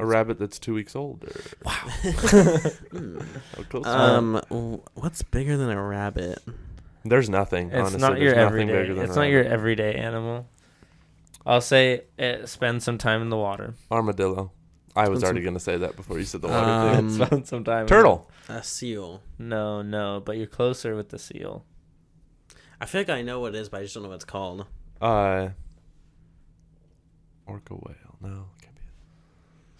a rabbit that's two weeks older. Wow. [LAUGHS] How close? Um, w- what's bigger than a rabbit? there's nothing. It's honestly, not your there's nothing everyday. bigger than It's a not your everyday animal. I'll say it spends some time in the water. armadillo. I was already gonna say that before you said the water Um, thing. [LAUGHS] spends some time. in Turtle. A seal. No, no, but you're closer with the seal. I feel like I know what it is, but I just don't know what it's called. Uh, orca whale. No, can't be.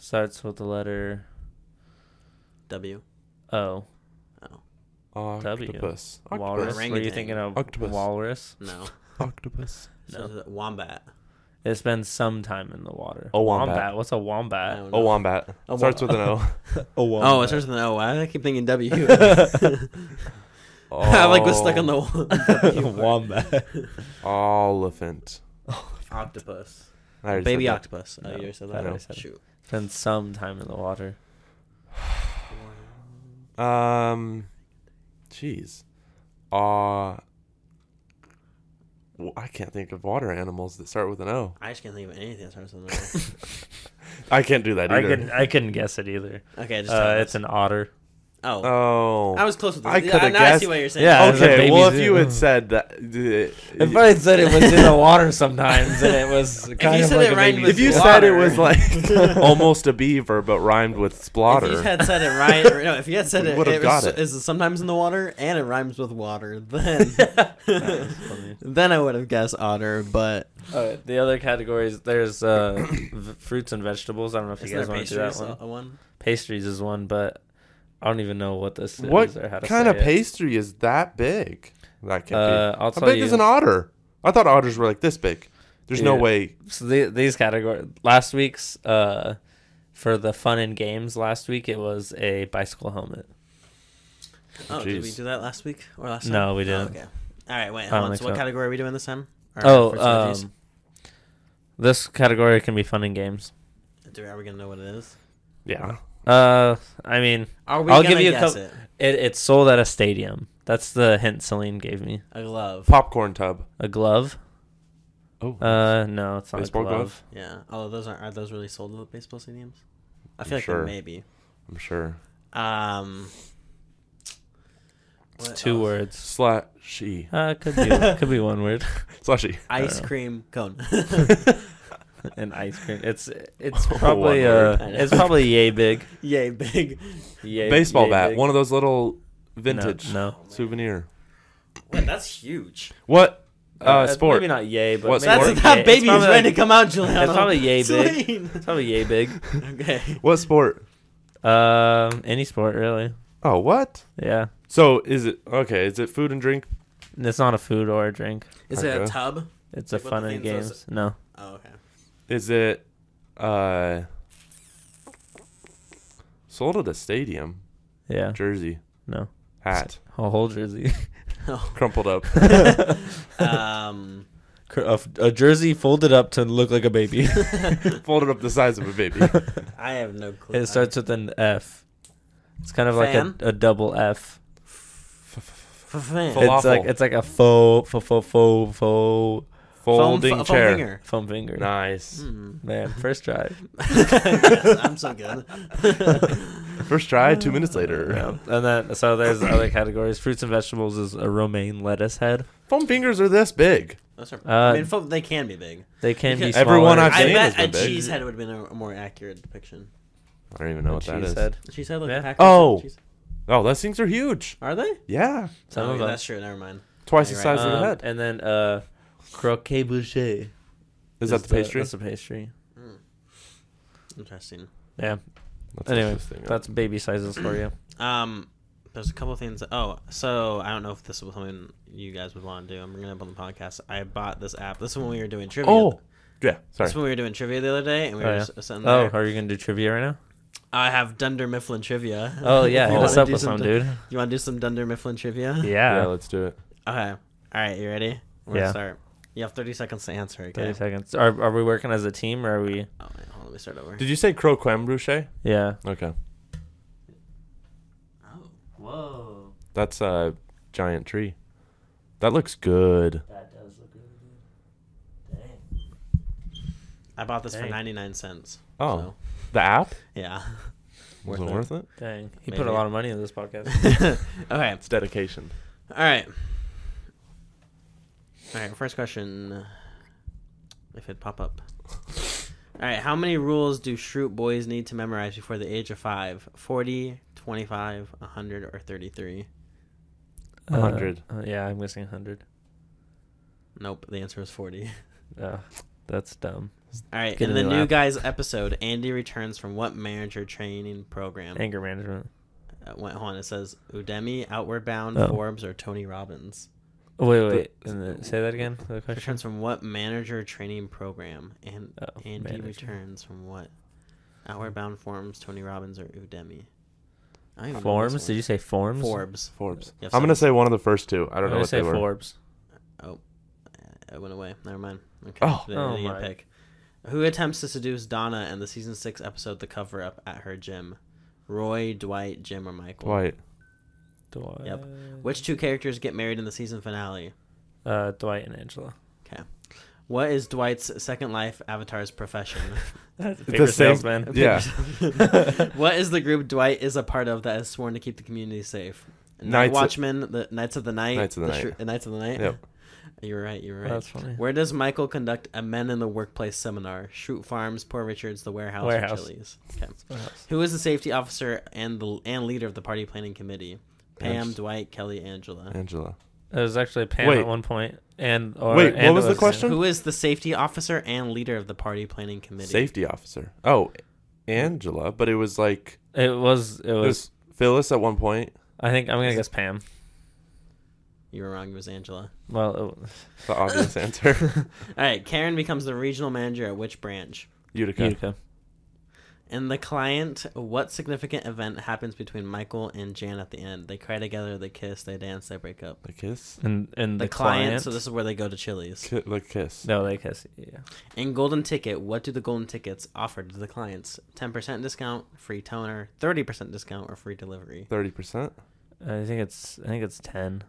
Starts with the letter W. O. Oh. W. Octopus. Walrus. Octopus. Were you thinking of Octopus. walrus? No. [LAUGHS] Octopus. No. is it wombat. It spends some time in the water. A wombat. What's a wombat? don't A wombat. A Starts wom- with an O. [LAUGHS] A Oh, it starts with an O. Why did I keep thinking W? oh, [LAUGHS] I like was stuck on the oh. W part. wombat. Elephant. octopus. I Baby octopus. Oh, No, you already said I that. already said it. Shoot. Spends some time in the water. Um, jeez. Uh, I can't think of water animals that start with an O. I just can't think of anything that starts with an [LAUGHS] I can't do that I either. couldn't. I couldn't guess it either. Okay, just Uh, tell it's an otter. Oh. Oh. I was close with this. I Yeah, coulda now I see what you're saying. Yeah, it's a okay. Well, if baby you had said that, If I had said it was in the [LAUGHS] water sometimes, and it was kind you of said like it a rhymed baby with if you seal. said it was like [LAUGHS] almost a beaver but rhymed with splotter. If splatter, you had said it right, or no, if you had said We it, would've it got was, it. is sometimes in the water and it rhymes with water, [LAUGHS] then then I would have guessed otter. But Uh, the other categories, there's uh, v- fruits and vegetables. I don't know if is you guys want to do that pastries one. a one? Pastries is one, but I don't even know what this what is or how to kind say of it. pastry is that big? That can't Uh, be. I'll How tell big you. is an otter? I thought otters were like this big. There's no way. so the, these categories, last week's uh, for the fun and games last week, it was a bicycle helmet. Oh, did we do that last week or last? No, time? we Oh, didn't. okay. All right, wait. Hold on. So what so. category are we doing this time? Or Oh, fruits and veggies? um, this category can be fun and games. Do, are we gonna know what it is? Yeah. Uh, I mean, Are we I'll give you a couple- it? it, it's sold at a stadium. That's the hint Celine gave me. A glove. Popcorn tub. A glove? Oh. Uh, no, it's not Baseball a glove. glove? Yeah. Oh, those aren't. Are those really sold at baseball stadiums? I I'm feel like sure. they may be. I'm sure. Um. It's two else? words. Slashy. Uh, could be could be one word. [LAUGHS] Slushy. Ice cream cone. [LAUGHS] [LAUGHS] [LAUGHS] An ice cream. It's it's [LAUGHS] probably word. uh, it's probably yay big. [LAUGHS] Yay, big. Yay, Baseball yay bat. big. One of those little vintage No, souvenir. Wait, that's huge. What? Uh, it's sport. Maybe not yay, but What maybe sport? That's that It's baby is ready to come out, Juliano. It's probably yay big. Celine. It's probably yay big. okay. What sport? Um, any sport really. Oh, what? Yeah, So is it okay? Is it food and drink? it's not a food or a drink. Is it a Okay. tub? It's Like a what fun the and thing says- games. No, Oh, okay. Is it uh sold at a stadium? yeah, Jersey no. hat A whole jersey. [LAUGHS] Oh. crumpled up. [LAUGHS] um. a, a jersey folded up to look like a baby. [LAUGHS] folded up the size of a baby. I have no clue. it starts with an F. It's kind of like a, a double F. F- fan. Full- It's like it's like a faux faux faux faux faux Folding foam, chair. Foam finger. Foam finger. Nice. Hmm. Man, first try. [LAUGHS] [LAUGHS] I'm so good. [LAUGHS] First try, two minutes later. Yeah. And then so there's other [COUGHS] categories. Fruits and vegetables is a romaine lettuce head. Foam fingers are this big. Those are, Uh, I mean, foam, they can be big. They can be Because- smaller. Everyone I've I seen bet has a been big. cheese head would have been a, a more accurate depiction. I don't even know A what that cheese is. head. A cheese head, like Yeah. a Oh. cheese- Oh, those things are huge. Are they? Yeah. Some oh, of yeah, them. That's true. Never mind. Twice You're the right. size of the Um, head. And then uh, croquembouche. Is that the pastry? That's the pastry. Mm. Interesting. Yeah. Let's Anyway, look this. That's baby sizes for you. Um, there's a couple things. oh, so I don't know if this was something you guys would want to do. I'm bringing it up on the podcast. I bought this app. This is when we were doing trivia. Oh, yeah. Sorry. This is when we were doing trivia the other day, and we Oh, were yeah. just sitting Oh, there. are you gonna do trivia right now? I have Dunder Mifflin trivia. Oh yeah, [LAUGHS] You hit wanna us up do with some, Dun- dude. You want to do some Dunder Mifflin trivia? Yeah, Yeah. let's do it. Okay. All right. You ready? We're Yeah. gonna start. You have 30 seconds to answer. Okay. Thirty seconds. Are are we working as a team or are we? Oh, wait, hold on. Let me start over. Did you say croquem bruche? Yeah. Okay. oh. Whoa. That's a giant tree. That looks good. That does look good. Dang. I bought this for 99 cents. Oh, So, the app? yeah. [LAUGHS] Was Worth it it. worth it? Dang. He put a lot of money in this podcast. [LAUGHS] okay. It's dedication. All right. All right. First question. If it pop up. All right. How many rules do Schrute boys need to memorize before the age of five? 40, 25, 100, or 33? A hundred. Uh, yeah, I'm guessing hundred. Nope. The answer is 40. [LAUGHS] Uh, that's dumb. All right. Get in the new new guys episode, Andy returns from what manager training program? Anger management. Uh, wait, hold on. It says Udemy, Outward Bound, Oh. Forbes, or Tony Robbins. Wait, wait. And then, say that again. The question. Returns from what manager training program? And Oh, Andy manager. returns from what? Outward Bound Forms, Tony Robbins, or Udemy? I don't even know Forms? Did you say forms? Forbes? Forbes. Yeah, I'm gonna say one of the first two. I don't know gonna what say they were. Forbes. Oh, uh, it went away. Never mind. Okay. Oh. they Oh my. pick. Who attempts to seduce Donna in the season six episode "The Cover Up" at her gym? Roy, Dwight, Jim, or Michael? Dwight. Dwight. Yep. Which two characters get married in the season finale? Uh, Dwight and Angela. Okay. What is Dwight's second life avatar's profession? [LAUGHS] Paper same- salesman. Yeah. [LAUGHS] [LAUGHS] what is the group Dwight is a part of that is sworn to keep the community safe? Night Knights of- Watchmen, the Knights of the Night. Knights of the Night. Shri- Knights of the Night. Yep. You were right. You were right. That's funny. Where does Michael conduct a Men in the Workplace seminar? Schrute Farms, Poor Richards, The Warehouse, Warehouse. Chili's? Okay. Warehouse. Who is the safety officer and the and leader of the party planning committee? Pam, Yes. Dwight, Kelly, Angela. Angela. It was actually Pam Wait. at one point, and or Wait, what and was it the question? Who is the safety officer and leader of the party planning committee? Safety officer. Oh, Angela. But it was like It was. It it was. was Phyllis at one point. I think I'm gonna guess Pam. You were wrong. It was Angela. Well, it, was- [LAUGHS] The obvious [LAUGHS] answer. [LAUGHS] All right. Karen becomes the regional manager at which branch? Utica. Utica. And the client, what significant event happens between Michael and Jan at the end? They cry together, they kiss, they dance, they break up. The kiss. And and The, the, client, so this is where they go to Chili's. Ki- the kiss. No, they kiss. Yeah. In Golden Ticket, what do the Golden Tickets offer to the clients? 10% discount, free toner, 30% discount, or free delivery? Thirty percent. I think it's. I think it's ten.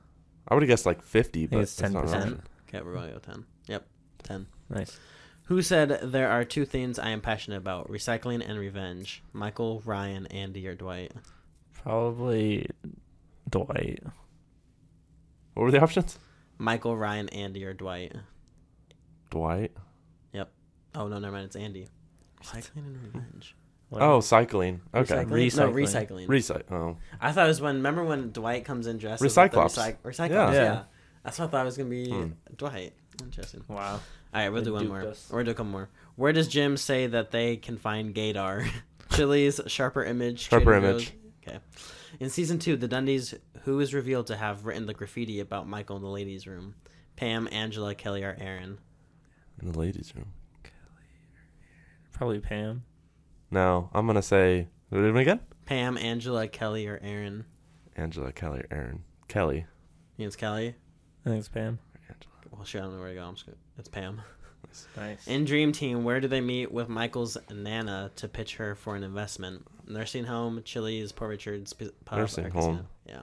I would have guessed like fifty, but it's that's not 10%. right. Okay, we're going to go 10. Yep, 10. Nice. Who said there are two things I am passionate about recycling and revenge? Michael, Ryan, Andy, or Dwight? Probably Dwight. What were the options? Michael, Ryan, Andy, or Dwight? Dwight. Yep. Oh, no, never mind. It's Andy. Recycling and revenge. What- Oh, cycling. Okay. Recycling? No, Recycling. recycling. Recycle. Oh. I thought it was when, remember when Dwight comes in dressed as like the Recyclops. recyc- Recyclops, Yeah. yeah. Yeah. That's what I thought it was going to be Hmm. Dwight. Interesting. Wow. All right, we'll They do one more. us. We'll do a couple more. Where does Jim say that they can find Gaydar? [LAUGHS] Chili's, Sharper Image, Sharper Trader Image. Joe's? Okay. In season two, the Dundies, who is revealed to have written the graffiti about Michael in the ladies' room? Pam, Angela, Kelly, or Erin? In the ladies' room. Kelly Probably Pam. No, I'm gonna say. What did it again? Pam, Angela, Kelly, or Erin? Angela, Kelly, or Erin. Kelly. You think it's Kelly? I think it's Pam. Angela. Well, shit, I don't know where to go. I'm just gonna, it's Pam. Nice. In Dream Team, where do they meet with Michael's Nana to pitch her for an investment? Nursing home, Chili's, Poor Richards, p- pub, Nursing or home. Yeah.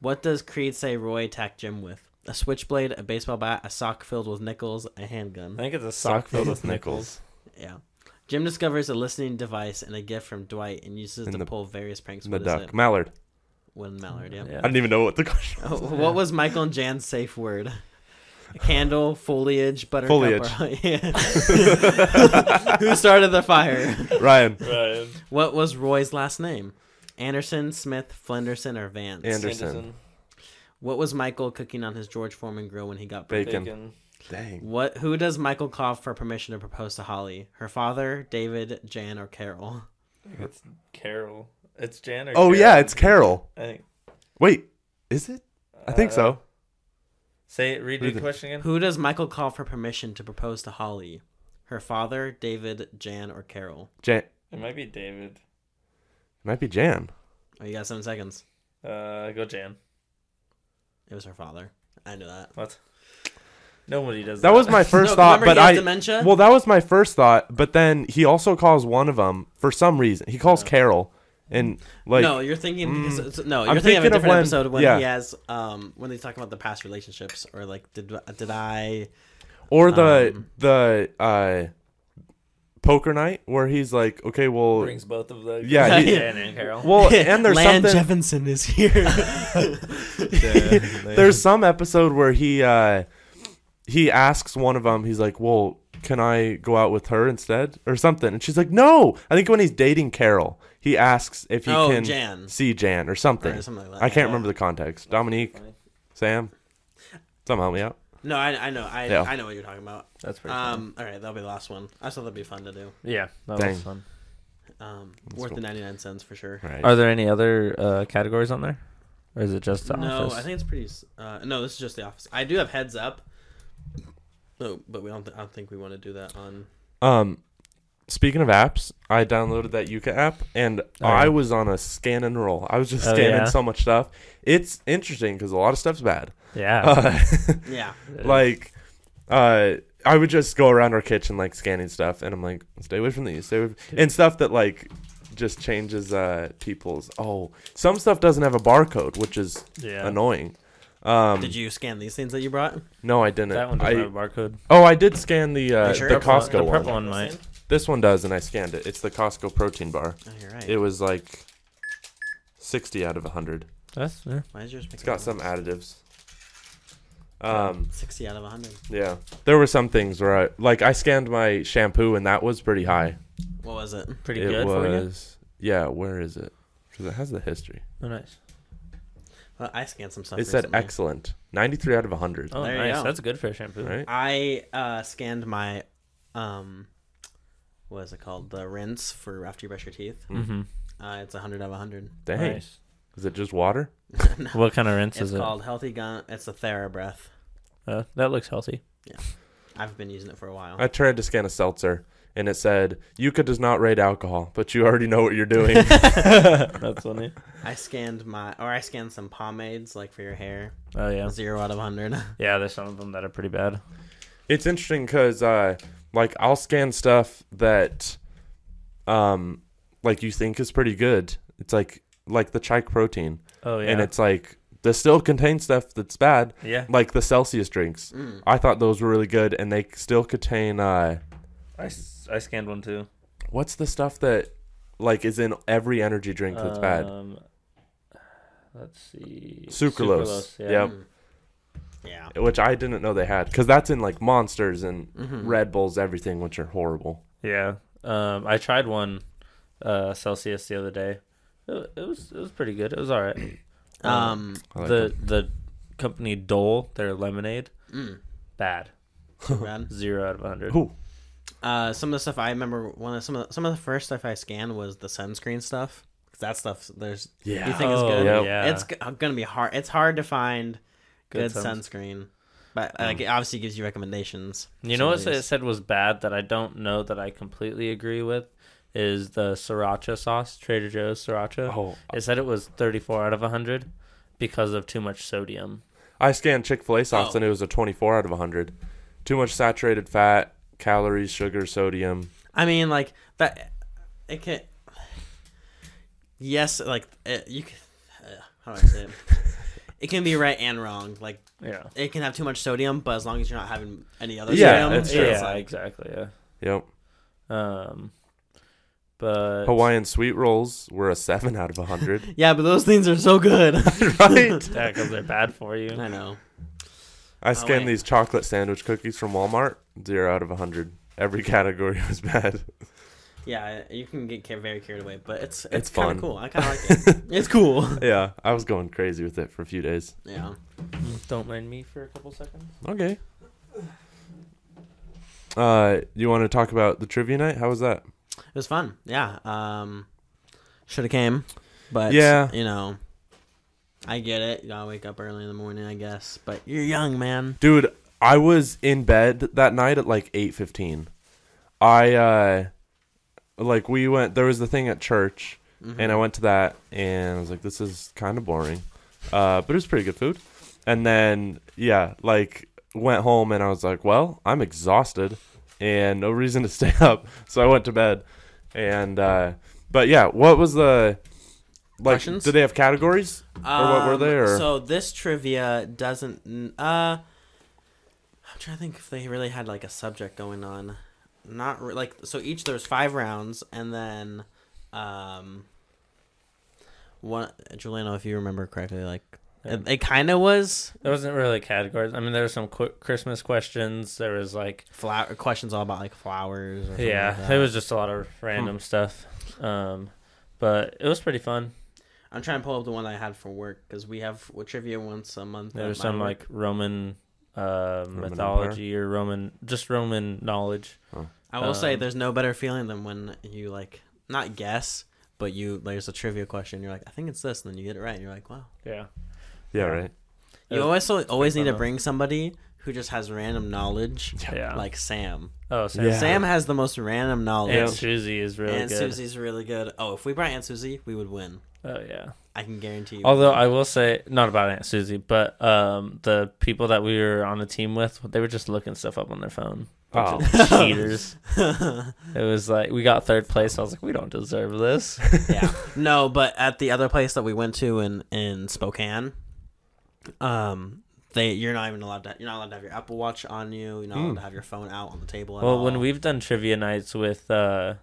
What does Creed say Roy attacked Jim with? a switchblade, a baseball bat, a sock filled with nickels, a handgun. I think it's a sock filled with nickels. Yeah. Jim discovers a listening device and a gift from Dwight and uses it to the- pull various pranks. With the What is duck. it? Mallard. When Mallard, yeah. Yeah. I didn't even know what the question Oh, [LAUGHS] what was Michael and Jan's safe word? A candle, foliage, buttercup. Foliage. Or, [LAUGHS] yeah. [LAUGHS] Who started the fire? Ryan. Ryan. What was Roy's last name? Anderson, Smith, Flenderson, or Vance? Anderson. What was Michael cooking on his George Foreman grill when he got back? Bacon. Bacon. Dang. What? Who does Michael call for permission to propose to Holly? Her father, David, Jan, or Carol? I think it's Carol. It's Jan or Oh Carol? yeah, it's Carol. I think. Wait, is it? I think Uh, so. Say it. Read Read the the- question again. Who does Michael call for permission to propose to Holly? Her father, David, Jan, or Carol? Jan. It might be David. It might be Jan. Oh, you got seven seconds. Uh, go Jan. It was her father. I knew that. What? Nobody does That that. was my [LAUGHS] first No, thought, but he has I dementia. well, that was my first thought. But then he also calls one of them for some reason. He calls Yeah. Carol, and like no, you're thinking Mm. because it's- no, I'm you're thinking, of a thinking of when- episode when yeah. he has um when they talk about the past relationships or like did did I or the um, the uh, poker night where he's like, okay, well, brings both of the [LAUGHS] Yeah, he- Jan and Carol. well, and [LAUGHS] there's Land something. Jefferson is here. [LAUGHS] there's some episode where he uh he asks one of them he's like well can i go out with her instead or something and she's like no i think when he's dating carol he asks if he oh, can Jan. see jan or something Or something like that. i can't yeah. remember the context dominique sam some help me out No, I, I know. I Yeah. I know what you're talking about. That's pretty. funny. Um, all right, that'll be the last one. I thought that'd be fun to do. Yeah, that Dang. was fun. Um, That's worth cool. the 99 cents for sure. right Are there any other uh, categories on there, or is it just the no, office? No, I think it's pretty. Uh, no, this is just the office. I do have heads up. Oh, but we don't. Th- I don't think we want to do that on. um speaking of apps i downloaded that yuka app and Oh, i yeah. was on a scan and roll i was just Oh, scanning yeah? so much stuff it's interesting because a lot of stuff's bad yeah. uh, [LAUGHS] Yeah. [LAUGHS] like uh I would just go around our kitchen like scanning stuff and I'm like stay away from these stay away from-" and stuff that like just changes uh people's oh some stuff doesn't have a barcode which is yeah. annoying um Did you scan these things that you brought? no I didn't That one doesn't I, have a barcode. oh I did scan the uh sure? the Purple one- Costco the one purple one might. This one does and I scanned it it's the Costco protein bar Oh, you're right. it was like 60 out of 100 That's yeah. Why is yours? it's got some additives um 60 out of 100. yeah there were some things where I like I scanned my shampoo and that was pretty high What was it? pretty it good for you. was yeah where is it because it has the history Oh, nice. Well, I scanned some stuff. it said recently. excellent 93 out of 100 Oh, There you nice. go. That's good for a shampoo. right I uh, scanned my um, what is it called? The rinse for after you brush your teeth. Mm-hmm. Uh, it's 100 out of 100. dang Nice. is it just water no, [LAUGHS] What kind of rinse it's is it? It's called Healthy Gum. It's a TheraBreath. Uh, that looks healthy. Yeah, I've been using it for a while. i tried to scan a seltzer and it said yuka does not rate alcohol but you already know what you're doing [LAUGHS] [LAUGHS] That's funny. I scanned my, or I scanned some pomades like for your hair. Oh yeah. Zero out of 100. Yeah, there's some of them that are pretty bad. it's interesting because uh like i'll scan stuff that um like you think is pretty good it's like like the chike protein Oh yeah. and it's like this still contains stuff that's bad yeah. like the celsius drinks Mm. i thought those were really good and they still contain uh I scanned one too. what's the stuff that like is in every energy drink that's bad Um, Let's see. Sucralose. yeah. Yep. Mm. Yeah. which i didn't know they had because that's in like monsters and Mhm. red bulls everything which are horrible Yeah. Um, I tried one, uh, Celsius the other day. It, it was it was pretty good. It was all right. [CLEARS THROAT] Um. Like the them. the company Dole, their lemonade, mm, bad. bad. [LAUGHS] Zero out of hundred. Ooh. Uh, some of the stuff I remember, one of some of the, some of the first stuff I scanned was the sunscreen stuff. 'Cause That stuff, there's yeah You think it's Oh, good? Yep. Yeah. it's g- gonna be hard. It's hard to find good, Good suns- sunscreen, but like it obviously gives you recommendations. You know what it said was bad that I don't know that I completely agree with is the sriracha sauce, Trader Joe's sriracha. oh It said it was 34 out of 100 because of too much sodium. i scanned chick-fil-a sauce Oh. and it was a 24 out of 100 too much saturated fat calories sugar sodium I mean, like that. It can. Yes, like it, you can. Uh, how do I say it? [LAUGHS] it can be right and wrong. Like Yeah. it can have too much sodium, but as long as you're not having any other Yeah, sodium, it's it's true. yeah, like- exactly. Yeah. Yep. Um, but Hawaiian sweet rolls were a seven out of a hundred. [LAUGHS] yeah, but those things are so good. [LAUGHS] right. [LAUGHS] yeah, because they're bad for you. I know. I scanned wait. these chocolate sandwich cookies from Walmart. Zero out of a hundred. Every category was bad. Yeah, you can get very carried away, but it's it's, It's kind fun. of cool. I kind of like it. [LAUGHS] it's cool. yeah, I was going crazy with it for a few days. Yeah. Don't mind me for a couple seconds. Okay. Uh, you want to talk about the trivia night? How was that? It was fun. Yeah. Um, should have came, but Yeah. you know, I get it. You gotta wake up early in the morning, I guess. But you're young, man. Dude, I was in bed that night at like 8:15. I uh like we went there was the thing at church Mhm. and I went to that and I was like this is kind of boring. Uh but it was pretty good food. And then yeah, like went home and I was like, well, I'm exhausted and no reason to [LAUGHS] stay up. So I went to bed. And uh but yeah, what was the like Questions? did they have categories? Or what were Um, they, or- So this trivia doesn't. Uh, I'm trying to think if they really had like a subject going on. Not re- like so. Each there's five rounds, and then, um, one Juliano, if you remember correctly, like it, it kind of was There wasn't really categories. I mean, there were some qu- Christmas questions. There was like, flower questions all about like flowers. Or yeah, like it was just a lot of random stuff. Um, but it was pretty fun. I'm trying to pull up the one I had for work because we have what trivia once a month. There at was some work. like Roman, uh, Roman mythology or Roman, just Roman knowledge. I will say um, there's no better feeling than when you like not guess, but you there's a trivia question. You're like, I think it's this, and then you get it right. And you're like, wow. Yeah. Yeah, Yeah. right. You It was- always always need fun, to bring somebody who just has random knowledge, Yeah. like Sam. oh, Sam. Yeah. Sam has the most random knowledge. Aunt Susie is really Aunt good. Susie's really good. Oh, if we brought Aunt Susie, we would win. Oh yeah. I can guarantee you. Although I will say, not about Aunt Susie, but um, the people that we were on the team with, they were just looking stuff up on their phone. Oh. [LAUGHS] Cheaters. [LAUGHS] It was like we got third place. I was like, we don't deserve this. yeah. [LAUGHS] No, but at the other place that we went to in in Spokane, um, they you're not even allowed to you're not allowed to have your Apple Watch on you. You're not allowed Hmm. to have your phone out on the table. At well, all. when we've done trivia nights with uh,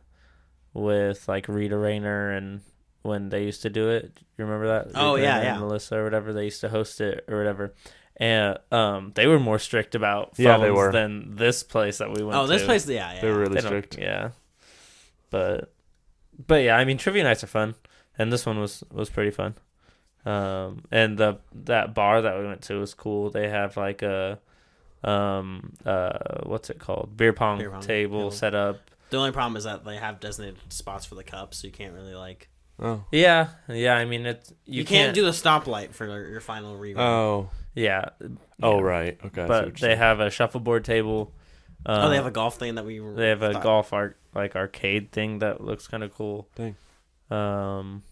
with like Rita Rayner and when they used to do it, you remember that? Oh, Rita yeah, yeah. Melissa or whatever they used to host it or whatever. And um, they were more strict about phones Yeah, they were. than this place that we went. oh, this to. place, yeah, yeah. They were really They strict. Yeah, but but yeah, I mean trivia nights are fun, and this one was was pretty fun. Um, and the that bar that we went to was cool. They have like a um uh what's it called beer pong, Beer pong table table. set up. The only problem is that they have designated spots for the cups, so you can't really like Oh. Yeah, yeah. I mean it's you, you, can't, do the stoplight for your final rerun. Oh. yeah. Oh yeah. right. Okay. I see what But they have a shuffleboard table. oh, they have a golf thing that we. They have a golf art like arcade thing that looks kind of cool. Dang. Um,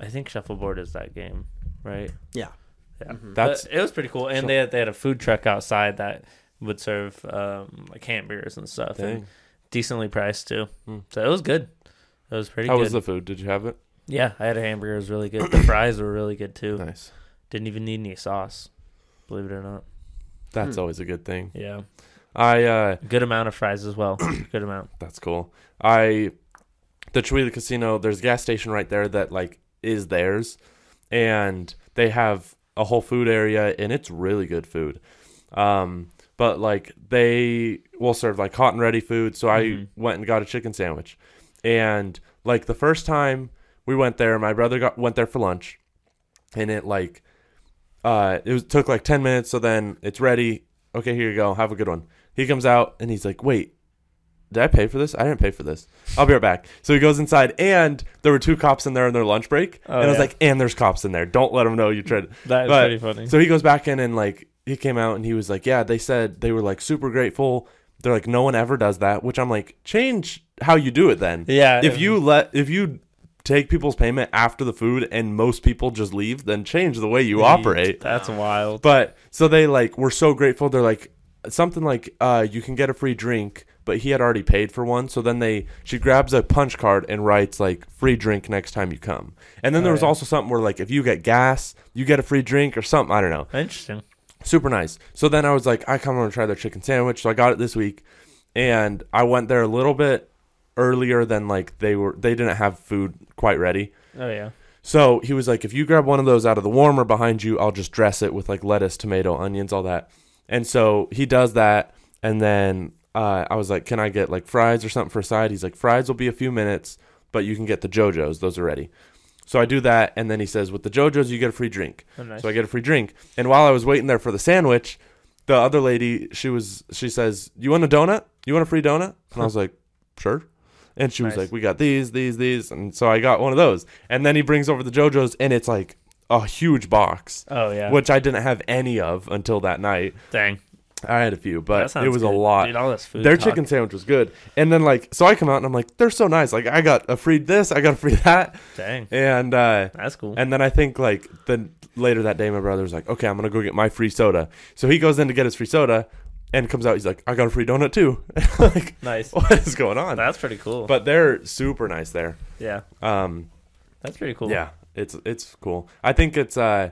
I think shuffleboard is that game, right? Yeah. Yeah. Mhm. That's- But it was pretty cool, and So- they had, they had a food truck outside that would serve um like hamburgers and stuff, and decently priced too. Hmm. So it was good. It was pretty How good. was the food? Did you have it? yeah, I had a hamburger. It was really good. The fries were really good too. Nice. Didn't even need any sauce, believe it or not. That's Hmm. always a good thing. Yeah, I uh good amount of fries as well. [CLEARS THROAT] good amount. that's cool. I the Chewelah Casino, there's a gas station right there that like is theirs and they have a whole food area and it's really good food. Um but like they will serve like hot and ready food, so I Mhm. went and got a chicken sandwich. And like the first time we went there, my brother got went there for lunch and it like uh it was took like 10 minutes so then it's ready. Okay, here you go. Have a good one. He comes out and he's like, "Wait, did I pay for this? I didn't pay for this. I'll be right back. So he goes inside, and there were two cops in there on their lunch break. Oh, and I was yeah. like, and there's cops in there. Don't let them know you tried. [LAUGHS] That is But- pretty funny. So he goes back in and like he came out and he was like, yeah, they said they were like super grateful. They're like, no one ever does that. Which I'm like, change how you do it then. yeah, If you let if you take people's payment after the food and most people just leave, then change the way you operate. that's wild. But so they like were so grateful. They're like something like uh you can get a free drink, but he had already paid for one. So then they she grabs a punch card and writes like free drink next time you come. And then Oh, there was yeah. also something where like if you get gas, you get a free drink or something. I don't know. Interesting. Super nice. So then I was like, I kind of want to try their chicken sandwich. So I got it this week, and I went there a little bit earlier than like they were. They didn't have food quite ready. Oh yeah. So he was like, if you grab one of those out of the warmer behind you, I'll just dress it with like lettuce, tomato, onions, all that. And so he does that. And then uh, I was like, can I get like fries or something for a side? He's like, fries will be a few minutes, but you can get the JoJo's. Those are ready. So I do that. And then he says, with the JoJo's, you get a free drink. Oh, nice. So I get a free drink. And while I was waiting there for the sandwich, the other lady, she was, she says, you want a donut? You want a free donut? And I was [LAUGHS] like, sure. And she was like, we got these, these, these. And so I got one of those. And then he brings over the JoJo's and it's like a huge box, oh yeah. which I didn't have any of until that night. Dang. I had a few, but it was a lot. Dude, all this food. Their talk. chicken sandwich was good. And then like, so I come out and I'm like, they're so nice. Like I got a free this, I got a free [LAUGHS] that. Dang. And, uh, That's cool. and then I think like then later that day, my brother was like, "Okay, I'm gonna go get my free soda." So he goes in to get his free soda, and comes out. He's like, "I got a free donut too." [LAUGHS] like, nice. [LAUGHS] what is going on? That's pretty cool. But they're super nice there. yeah, Um, that's pretty cool. yeah, it's it's cool. I think it's uh,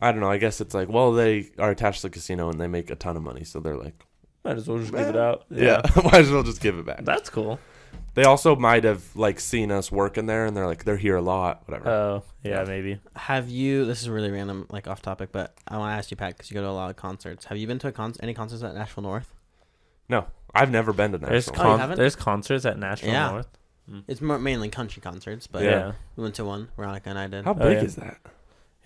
I don't know. I guess it's like, well, they are attached to the casino and they make a ton of money, so they're like, Might as well just give it out. [LAUGHS] yeah, might as well just give it back. That's cool. They also might have like seen us working there, and they're like, they're here a lot, whatever. Oh, yeah, Yeah. maybe. Have you? This is really random, like off topic, but I want to ask you, Pat, because you go to a lot of concerts. Have you been to a con- any concerts at Nashville North? no, I've never been to There's Nashville. Oh, you con- haven't? there's concerts at Nashville Yeah. North. Hmm. It's more, mainly country concerts, but Yeah. Yeah. we went to one. Veronica and I did. How Oh, big yeah. is that?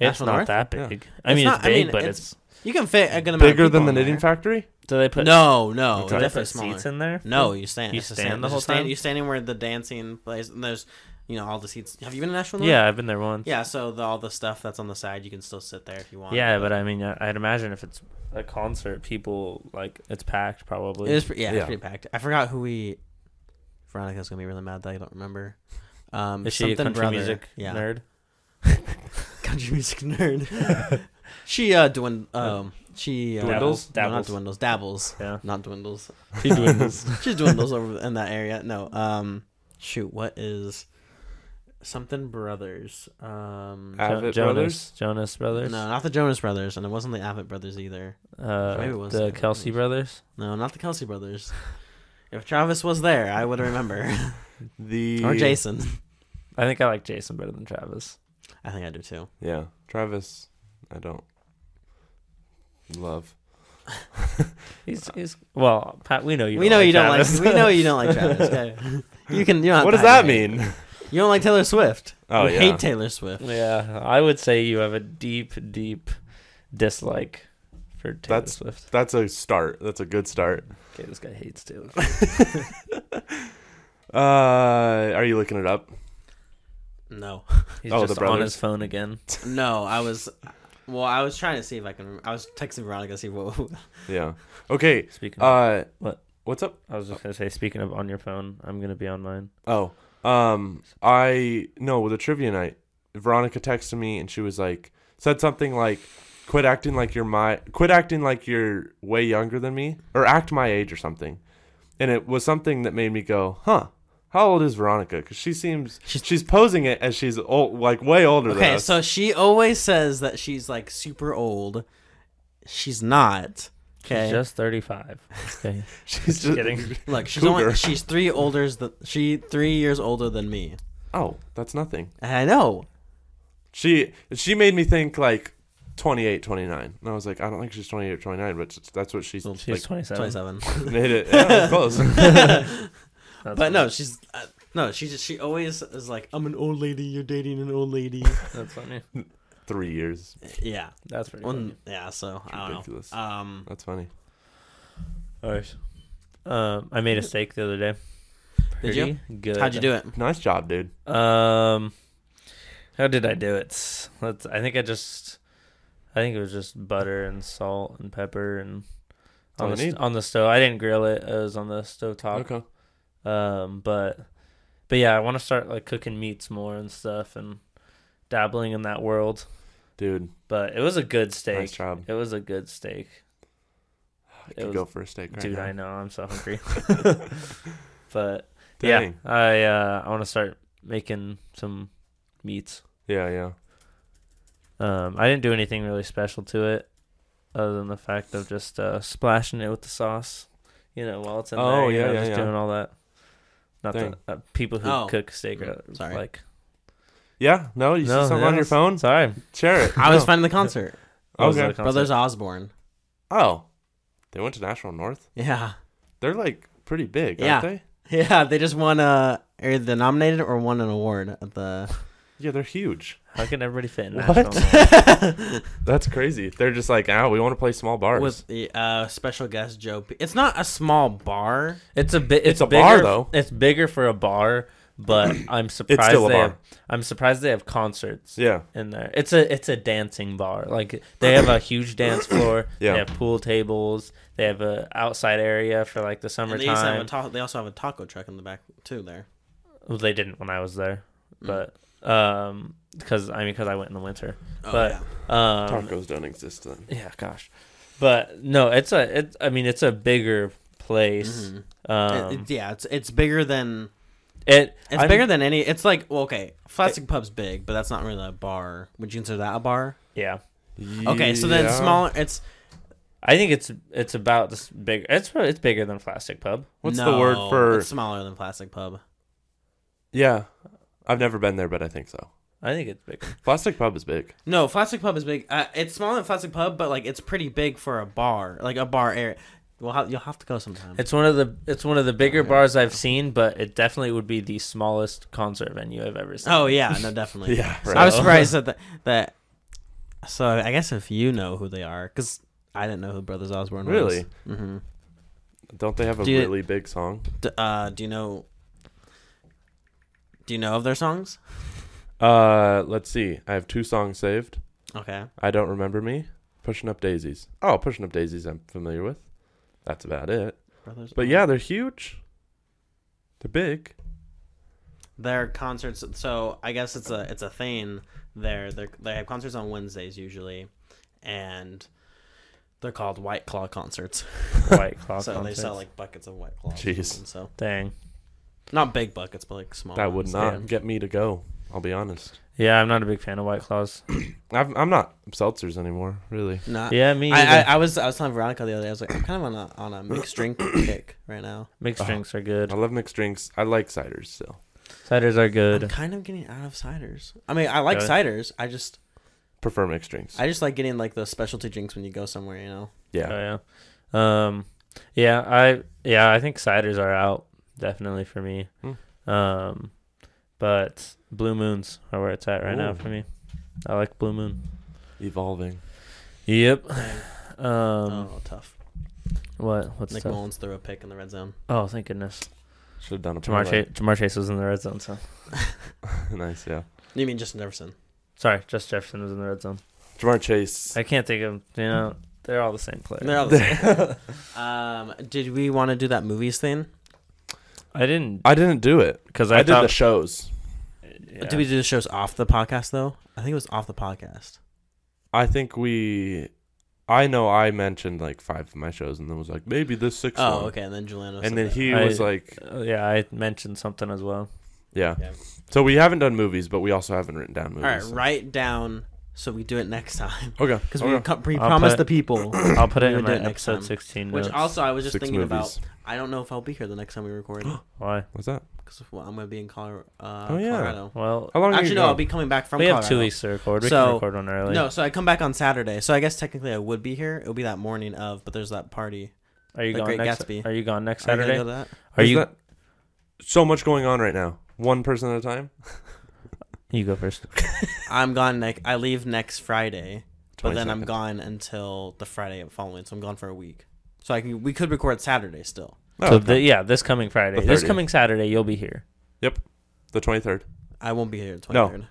It's Nashville not North? that Yeah. big. I It's mean, not- it's I big, mean, but it's it's, You can fit a good amount. Bigger of than the in Knitting there. Factory? do they put No, no, Okay. do they definitely put smaller. seats in there? No, you stand. You it's a stand the there's a whole time? You standing where the dancing place, and there's, you know, all the seats. Have you been to Nashville? North? Yeah, I've been there once. Yeah, so the, all the stuff that's on the side, you can still sit there if you want. Yeah, but I mean, I- I'd imagine if it's a concert, people like it's packed probably. it is. pre- Yeah, Yeah. it's pretty packed. I forgot who we. Veronica's gonna be really mad that I don't remember. Um, Is she a something country brother. music yeah. nerd? [LAUGHS] country music nerd. [LAUGHS] she uh dwind um she uh, Dwindles? No, not Dabbles. dwindles. Dabbles. Yeah. Not dwindles. She dwindles. [LAUGHS] she dwindles over in that area. No. Um. Shoot. What is something brothers? Um. Uh, Jo- Jonas Brothers? Jonas Brothers. no, not the Jonas Brothers, and it wasn't the Abbott Brothers either. Uh, Maybe it was the Abbott Kelce Brothers. No, not the Kelce Brothers. If Travis was there, I would remember. The or Jason. I think I like Jason better than Travis. I think I do too. Yeah, Travis. I don't love. [LAUGHS] He's he's well, Pat. We know you. we don't know like you don't like. [LAUGHS] We know you don't like [LAUGHS] Travis. Okay. You can. You don't What does that hide it. mean? You don't like Taylor Swift. Oh, you yeah. hate Taylor Swift. yeah, I would say you have a deep, deep dislike for Taylor That's- Swift. That's a start. That's a good start. Okay, this guy hates Taylor. Swift. Uh, are you looking it up? No, [LAUGHS] He's Oh, the just on brothers? his phone again. [LAUGHS] no. I was. Well, I was trying to see if I can. I was texting Veronica to see what. [LAUGHS] Yeah. Okay. Speaking. of, Uh, What? What's up? I was just gonna say, speaking of on your phone, I'm gonna be on mine. Oh, um, I no with a trivia night. Veronica texted me and she was like, said something like, "Quit acting like you're my, quit acting like you're way younger than me, or act my age or something." And it was something that made me go, "Huh." How old is Veronica? Because she seems She's- she's, posing it as she's old, like way older than Okay, so she always says that she's like super old. She's not. Okay. She's just 35. Okay. [LAUGHS] she's just kidding. [LAUGHS] Look, she's cougar. only she's three older than she three years older than me. Oh, that's nothing. I know. She she made me think like 28, 29. And I was like, I don't think she's 28 or 29, but that's what she's She's like 27. Twenty seven. made it. Yeah, that's close. [LAUGHS] That's But funny. no, she's uh, no. She just she always is like, I'm an old lady. You're dating an old lady. That's funny. [LAUGHS] Three years. yeah. That's pretty One, yeah. So I don't Ridiculous. know. Um. That's funny. All right. Um, I made a steak the other day. Did you? Good. How'd you do it? Nice job, dude. Um, how did I do it? Let's. I think I just. I think it was just butter and salt and pepper and all on you the need. on the stove. I didn't grill it. It was on the stove top. Okay. Um, but but yeah, I want to start like cooking meats more and stuff and dabbling in that world. Dude, But it was a good steak. nice job. It was a good steak. I could was- go for a steak right dude, now. I know I'm so hungry. [LAUGHS] [LAUGHS] but Dang. yeah, I uh, I want to start making some meats. Yeah, yeah. Um, I didn't do anything really special to it, other than the fact of just uh, splashing it with the sauce. You know, while it's in Oh, there. you yeah, know, yeah, just yeah. doing all that. Not Dang. that uh, people who Oh. cook steak are Sorry. like. Yeah, no, you see something on your phone? Sorry, Share it. [LAUGHS] I was No. finding the concert. What was Okay. the concert? Brothers Osborne. Oh. They went to Nashville North? Yeah. They're like pretty big, Yeah. aren't they? [LAUGHS] Yeah, they just won uh either the nominated or won an award at the Yeah, they're huge. How can everybody fit in What? National Mall? [LAUGHS] That's crazy. They're just like, ah, we want to play small bars. with the uh special guest Joe. P- It's not a small bar. It's a bit. It's, It's a bigger, bar, though. It's bigger for a bar, but [CLEARS THROAT] I'm surprised. still a they bar. Have, I'm surprised they have concerts yeah. in there. It's a it's a dancing bar. Like they have a huge dance [CLEARS THROAT] floor. Yeah. They have pool tables. They have a outside area for like the And they, used have a ta- they also have a taco truck in the back too. There. well, they didn't when I was there, Mm. But um, because I mean, because I went in the winter. Oh, But- yeah. Um, Tacos don't exist then. yeah, gosh, but no, it's a it. I mean, it's a bigger place. Mhm. Um, It- it- yeah, it's it's bigger than it it's I'm- bigger than any. It's like well, okay, Plastic Pub's big, but that's not really a bar. Would you consider that a bar? Yeah, Okay, so then Yeah. smaller. It's I think it's it's about this big. It's it's bigger than Plastic Pub. What's the word for? It's smaller than Plastic Pub. Yeah, I've never been there, but I think so. I think it's big. Plastic Pub is big. No, Plastic Pub is big. Uh, it's smaller than Plastic Pub, but like it's pretty big for a bar, like a bar area. Well, ha- you'll have to go sometime. It's one of the it's one of the bigger bars I've seen, but it definitely would be the smallest concert venue I've ever seen. oh yeah, no, [LAUGHS] definitely. Yeah, right. I was surprised that the, that. So I guess if you know who they are, because I didn't know who Brothers Osborne was. Really? Mm-hmm. Don't they have a Do you- really big song? D- uh, do you know? Do you know of their songs? Uh, let's see. I have two songs saved. Okay. I don't remember me. Pushing up daisies. Oh, pushing up daisies. I'm familiar with. That's about it. Brothers. But yeah, they're huge. They're big. their concerts. So I guess it's a it's a thing. There, they they have concerts on Wednesdays usually, and they're called White Claw concerts. White Claw concerts. [LAUGHS] so they sell like buckets of White Claw. Jeez. So Dang. Not big buckets, but like small. That would ones. not yeah. get me to go. I'll be honest. Yeah, I'm not a big fan of White Claws. [CLEARS THROAT] I've, I'm not seltzers anymore, really. Not. Yeah, me. I, I. I was I was telling Veronica the other day. I was like, I'm kind of on a on a mixed drink [CLEARS THROAT] kick right now. Mixed Oh. drinks are good. I love mixed drinks. I like ciders still. Ciders are I'm good. kind of getting out of ciders. I mean, I like Really? ciders. I just Prefer mixed drinks. I just like getting like the specialty drinks when you go somewhere. You know. yeah. Oh yeah. Um yeah, I yeah, I think ciders are out definitely for me. Hmm. Um but Blue Moons are where it's at right now for me. I like Blue Moon. Evolving. Yep. [SIGHS] Um oh, tough. what what's Nick tough? Mullens threw a pick in the red zone. Oh, thank goodness. Should have done a Ja'Marr parlay. Chase, Ja'Marr Chase was in the red zone, so [LAUGHS] nice, yeah. You mean Justin Jefferson? sorry, just Jefferson was in the red zone. Ja'Marr Chase. I can't think of you know, they're all the same player. They're all the same. [LAUGHS] um, did we want to do that movies thing? I didn't I didn't do it. because I, I, did thought the shows. yeah. Did we do the shows off the podcast though? I think it was off the podcast. I think we. I know I mentioned like five of my shows and then was like maybe this sixth Oh, one. okay. And then Juliano. And said then that. he I- was like, Uh, yeah, I mentioned something as well. yeah. Yeah. So we haven't done movies, but we also haven't written down movies. All right, write down so we do it next time Okay. [LAUGHS] because we, okay. co- we I'll promised put- the people. [CLEARS THROAT] I'll put it We in would do my it next episode time. 16 Which notes. also I was just Six thinking about. movies. I don't know if I'll be here the next time we record [GASPS] Why? What's that? because well, I'm gonna be in Colorado. Uh, Oh, yeah. Colorado. Well, How long? Actually, you no, go? I'll be coming back from. we have Colorado. two weeks to record. We So- can record one early. No, so I come back on Saturday. So I guess technically I would be here. It'll be that morning of, but there's that party. are you The gone Great next? Gatsby. Are you gone next Are you gonna Saturday? go to that? Are There's you? that- so much going on right now. One person at a time. [LAUGHS] You go first. [LAUGHS] I'm gone. Next, I leave next Friday, but then I'm 22nd. gone until the Friday following. So I'm gone for a week. So I can, we could record Saturday still. Oh, so okay. the, yeah, this coming Friday. The This 30th. coming Saturday, you'll be here. Yep. The twenty third. I won't be here the No. 23rd.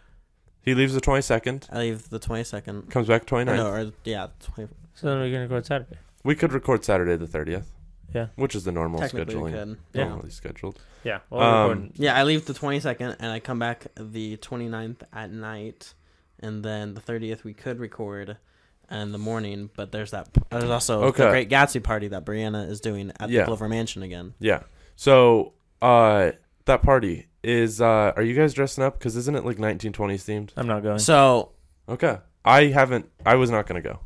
He leaves the twenty second. I leave the 22nd. Comes back 29th. No, or yeah, 20, So then we're gonna record Saturday. We could record Saturday the thirtieth. Yeah. Which is the normal technically we scheduling. could. Yeah. Normally scheduled. Yeah. Well, Um, we're recording. Yeah, I leave the 22nd and I come back the 29th at night. And then the 30th we could record in the morning. But there's that. There's also Okay. the Great Gatsby party that Brianna is doing at Yeah. the Glover Mansion again. Yeah. So, uh, that party is. Uh, are you guys dressing up? Because isn't it like 1920s themed? I'm not going. So Okay. I haven't. I was not gonna go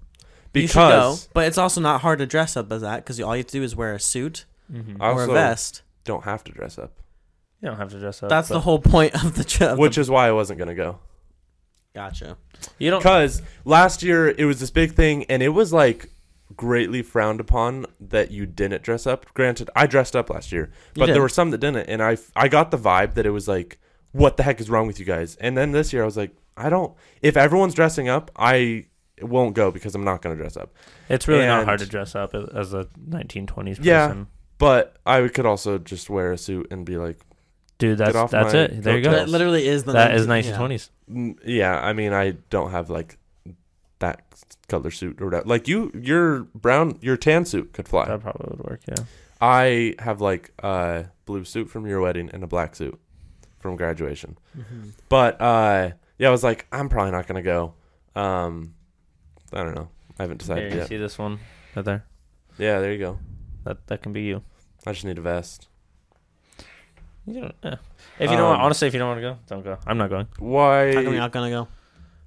you should go, because but it's also not hard to dress up as that because all you have to do is wear a suit Mhm. I or a also vest. don't have to dress up, You don't have to dress up. That's the but whole point of the trip. which is why I wasn't gonna go. gotcha. you don't. Because last year it was this big thing, and it was like greatly frowned upon that you didn't dress up. Granted, I dressed up last year, but did. there were some that didn't, and I I got the vibe that it was like, what the heck is wrong with you guys? And then this year I was like, I don't. If everyone's dressing up, I won't go because I'm not gonna dress up. It's really not And- hard to dress up as- as a 1920s person. Yeah. But I could also just wear a suit and be like, Dude, that's off that's my it. There you go. coattails. That literally is the. That is 19 yeah. 1920s. "Mm, yeah. I mean, I don't have like that color suit or whatever. Like you, your brown, your tan suit could fly. That probably would work. Yeah. I have like a blue suit from your wedding and a black suit from graduation. Mhm. But uh yeah, I was like, I'm probably not gonna go. Um I don't know. I haven't Here, decided you yet. see this one right there? Yeah, there you go. That that can be you. I just need a vest. You don't, yeah. If you don't want, Um, honestly, if you don't want to go, don't go. I'm not going. Why How come you're not gonna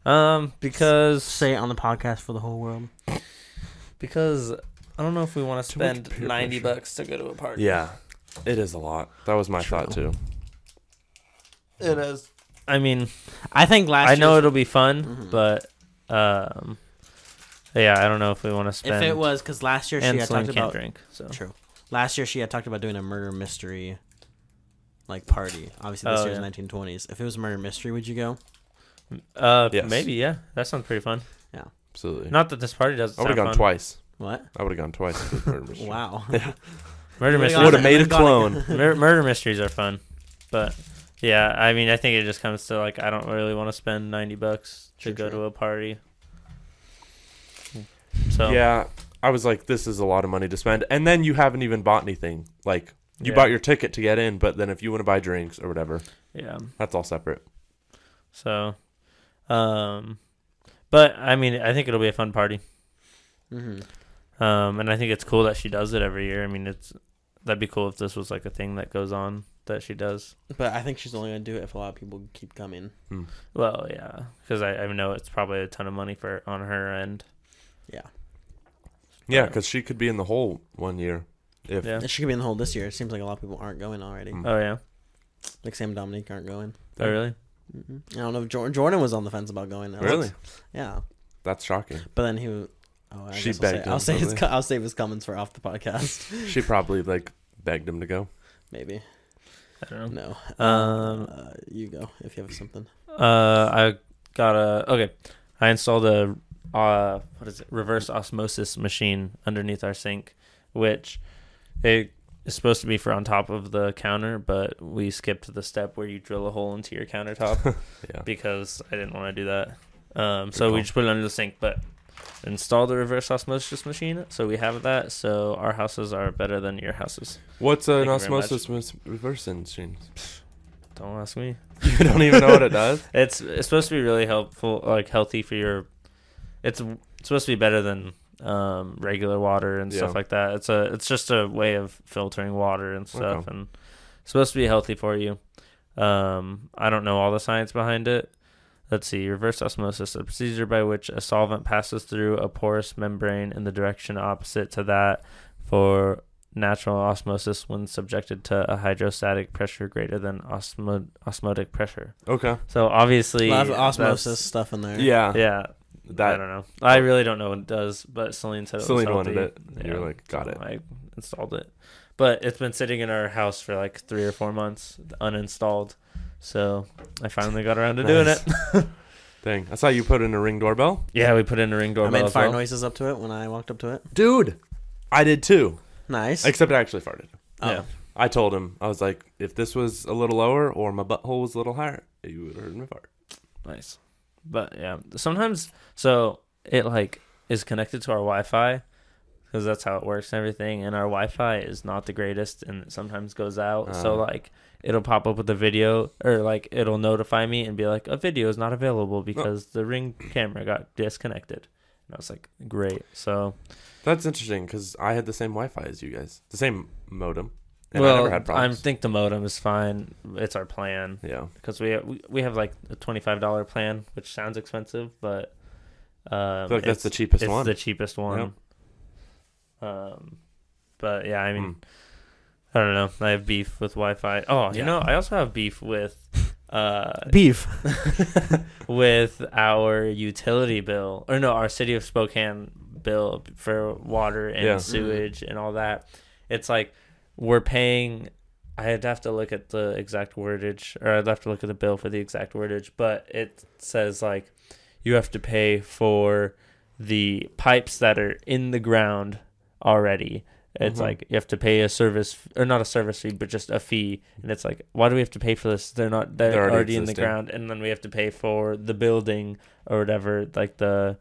go? Um, because Say it on the podcast for the whole world. because I don't know if we want to Too much spend peer 90 pressure. bucks to go to a party. Yeah. It is a lot. That was my True. thought too. it is. I mean, I think last. I know year's- it'll be fun, Mhm. but um, yeah, I don't know if we want to spend. If it was because last year she and had Celine talked can't about drink, so True. Last year she had talked about doing a murder mystery like party. Obviously this Oh, year's yeah. nineteen twenties. If it was a murder mystery, would you go? uh, Yes. maybe yeah, that sounds pretty fun. Yeah, absolutely. Not that this party doesn't. I would have gone fun. twice. What? I would have gone twice. if murder [LAUGHS] mystery. Wow. Yeah. [LAUGHS] Murder Would've mysteries. Would have made a clone. Mur- murder mysteries are fun, but yeah, I mean, I think it just comes to like I don't really want to spend ninety bucks to True, go true. to a party. So Yeah. I was like, this is a lot of money to spend. And then you haven't even bought anything. Like you Yeah. bought your ticket to get in, but then if you want to buy drinks or whatever, yeah, that's all separate. so, um, but I mean, I think it'll be a fun party. hmm Um, and I think it's cool that she does it every year. I mean, it's that'd be cool if this was like a thing that goes on that she does. But I think she's only gonna do it if a lot of people keep coming. Well, yeah, because I, I know it's probably a ton of money for on her end. Yeah. Yeah, because she could be in the hole one year. If Yeah. She could be in the hole this year. It seems like a lot of people aren't going already. Mm. Oh yeah. Like Sam and Dominique aren't going. Oh really? hmm I don't know if Jordan, Jordan was on the fence about going. I was- Really? Yeah. That's shocking. But then he. was- Oh, I She guess I'll say, begged I'll him, say his. probably. co- I'll save his comments for off the podcast. [LAUGHS] She probably like begged him to go. Maybe. I don't know. No. Um, Uh, you go if you have something. Uh, I got a okay. I installed a uh, what is it? Reverse osmosis machine underneath our sink, which it is supposed to be for on top of the counter, but we skipped the step where you drill a hole into your countertop [LAUGHS] Yeah. because I didn't want to do that. Um, so we just put it under the sink, but install the reverse osmosis machine, so we have that. So our houses are better than your houses. What's an Thank you very osmosis reverse machine? Don't ask me. [LAUGHS] You don't even know what it does. [LAUGHS] It's it's supposed to be really helpful, like healthy for your. It's, it's supposed to be better than um, regular water and stuff Yeah. like that. It's a it's just a way of filtering water and stuff, Okay. and it's supposed to be healthy for you. Um, I don't know all the science behind it. Let's see. Reverse osmosis, a procedure by which a solvent passes through a porous membrane in the direction opposite to that for natural osmosis when subjected to a hydrostatic pressure greater than osmo- osmotic pressure. Okay. So obviously, A lot of that's- osmosis stuff in there. Yeah. Yeah, I don't know. I really don't know what it does, but Celine said it Celine was wanted healthy. it. You're like, got so it. I installed it, but it's been sitting in our house for like three or four months, uninstalled. So I finally got around to doing it. [LAUGHS] Dang. I saw you put in a ring doorbell. Yeah, we put in a ring doorbell. I made as fire well. noises up to it when I walked up to it. Dude. I did too. Nice. Except I actually farted. oh. Yeah. I told him, I was like, if this was a little lower or my butthole was a little higher, you would have heard me fart. Nice. But yeah, sometimes so it like is connected to our Wi-Fi because that's how it works and everything. And our Wi-Fi is not the greatest, and it sometimes goes out. so Uh. like it'll pop up with a video, or like it'll notify me and be like, a video is not available because the Ring camera got disconnected. And I was like, great. So That's interesting because I had the same Wi-Fi as you guys, the same modem, and I well, never had I think the modem is fine. It's our plan yeah, because we, we we have like a twenty five dollar plan, which sounds expensive, but um, I feel like that's the cheapest it's one. the cheapest one. Um, but yeah, I mean, Mm. I don't know. I have beef with Wi-Fi. Oh, you know, I also have beef with uh [LAUGHS] Beef. [LAUGHS] with our utility bill or no, our city of Spokane bill for water and Yeah. sewage and all that. It's like we're paying I'd have to look at the exact wordage or I'd have to look at the bill for the exact wordage, but it says like you have to pay for the pipes that are in the ground already. It's Mhm. like you have to pay a service or not a service fee, but just a fee. And it's like, why do we have to pay for this? They're not they're, They're already already, in the ground, and then we have to pay for the building or whatever, like the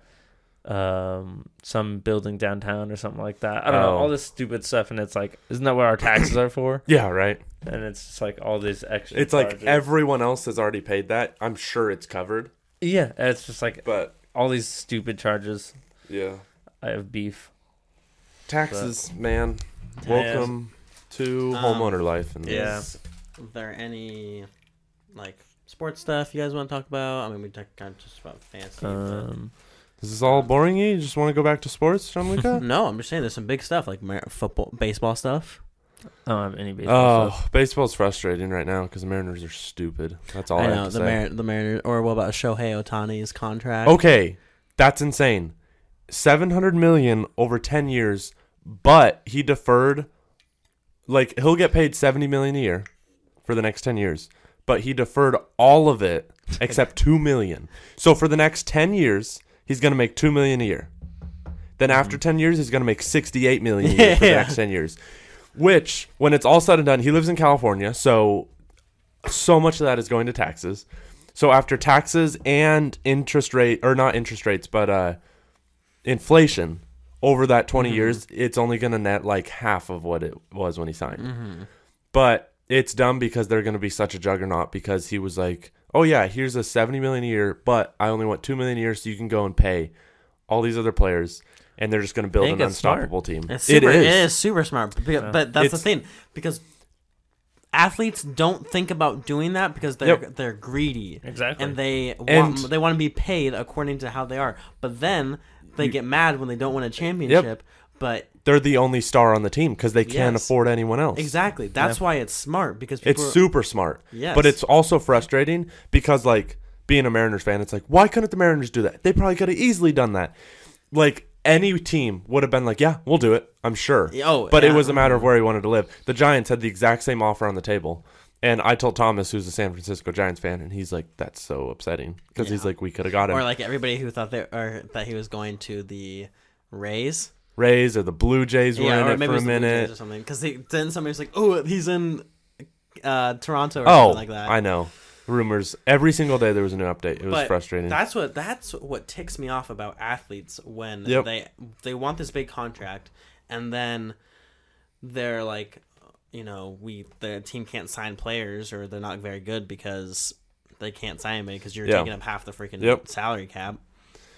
um some building downtown or something like that. I don't know Oh. all this stupid stuff, and it's like, isn't that what our taxes are for? [COUGHS] yeah, right. And it's just like all these extra. It's like everyone else has already paid that. I'm sure it's covered, yeah, it's just like but all these stupid charges. yeah, I have beef. taxes, man. Yeah. Welcome to Um, homeowner life. And Yeah. Is there any like sports stuff you guys want to talk about? I mean, we talked kind of just about fantasy. but- Um, Is this all boring? You You just want to go back to sports, John Luca? [LAUGHS] no, I'm just saying there's some big stuff like Mar- football, baseball stuff. I don't have any baseball oh, stuff. oh, baseball's frustrating right now because the Mariners are stupid. That's all I, I know have to the say. Mar- the Mariners. Or what about Shohei Ohtani's contract? Okay, that's insane. Seven hundred million over ten years, but he deferred. Like he'll get paid seventy million a year for the next ten years, but he deferred all of it [LAUGHS] except two million. So for the next ten years, he's gonna make two million a year. Then after ten years, he's gonna make sixty-eight million a year for the Yeah. next ten years. Which, when it's all said and done, he lives in California, so so much of that is going to taxes. So after taxes and interest rate, or not interest rates, but uh, inflation over that 20 Mhm. years, it's only going to net like half of what it was when he signed. Mm-hmm. But it's dumb because they're going to be such a juggernaut because he was like, "Oh yeah, here's a 70 million a year, but I only want 2 million a year so you can go and pay all these other players." And they're just going to build an it's smart. unstoppable team. It's super, it is. It is super smart. But, Yeah. but that's the thing because athletes don't think about doing that because they're Yep. they're greedy Exactly. and they want And- they want to be paid according to how they are. But then they You- get mad when they don't win a championship. But They're the only star on the team because they can't Yes. afford anyone else. exactly, that's why it's smart because people It's are- super smart. yes. But it's also frustrating because, like, being a Mariners fan, it's like, why couldn't the Mariners do that? They probably could have easily done that. Like, any team would have been like, yeah, we'll do it. I'm sure. oh, But it was a matter of where he wanted to live. The Giants had the exact same offer on the table. And I told Thomas, who's a San Francisco Giants fan, and he's like, that's so upsetting. Because he's like, we could have got him. or like everybody who thought they or that he was going to the Rays. Rays or the Blue Jays were in or it maybe for it a was the Blue Jays minute. or something. Because then somebody was like, "Oh, he's in uh, Toronto or Oh, something like that." I know. Rumors. Every single day there was a new update. It was But frustrating. That's what that's what ticks me off about athletes when Yep. they they want this big contract and then they're like, you know, we the team can't sign players or they're not very good because they can't sign anybody because you're Yeah. taking up half the freaking Yep. salary cap.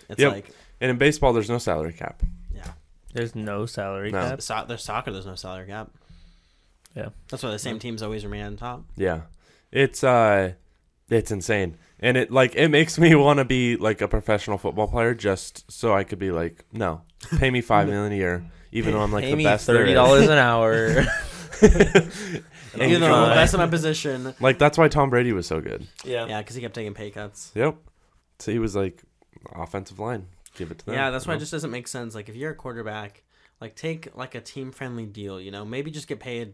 It's Yep. like, and in baseball, there's no salary cap. Yeah, There's no salary No. cap. so, there's soccer. There's no salary cap. Yeah. That's why the same teams always remain on top. Yeah. It's uh it's insane. And it like it makes me [LAUGHS] want to be like a professional football player just so I could be like, no, pay me 5 [LAUGHS] million a year even though I'm like Pay the me best there thirty is." dollars an hour. [LAUGHS] And Even though I'm the best in my position. Like that's why Tom Brady was so good. yeah. Yeah, because he kept taking pay cuts. Yep. So he was like offensive line. Give it to them. Yeah, that's you why it just doesn't make sense. Like if you're a quarterback, like take like a team friendly deal, you know, maybe just get paid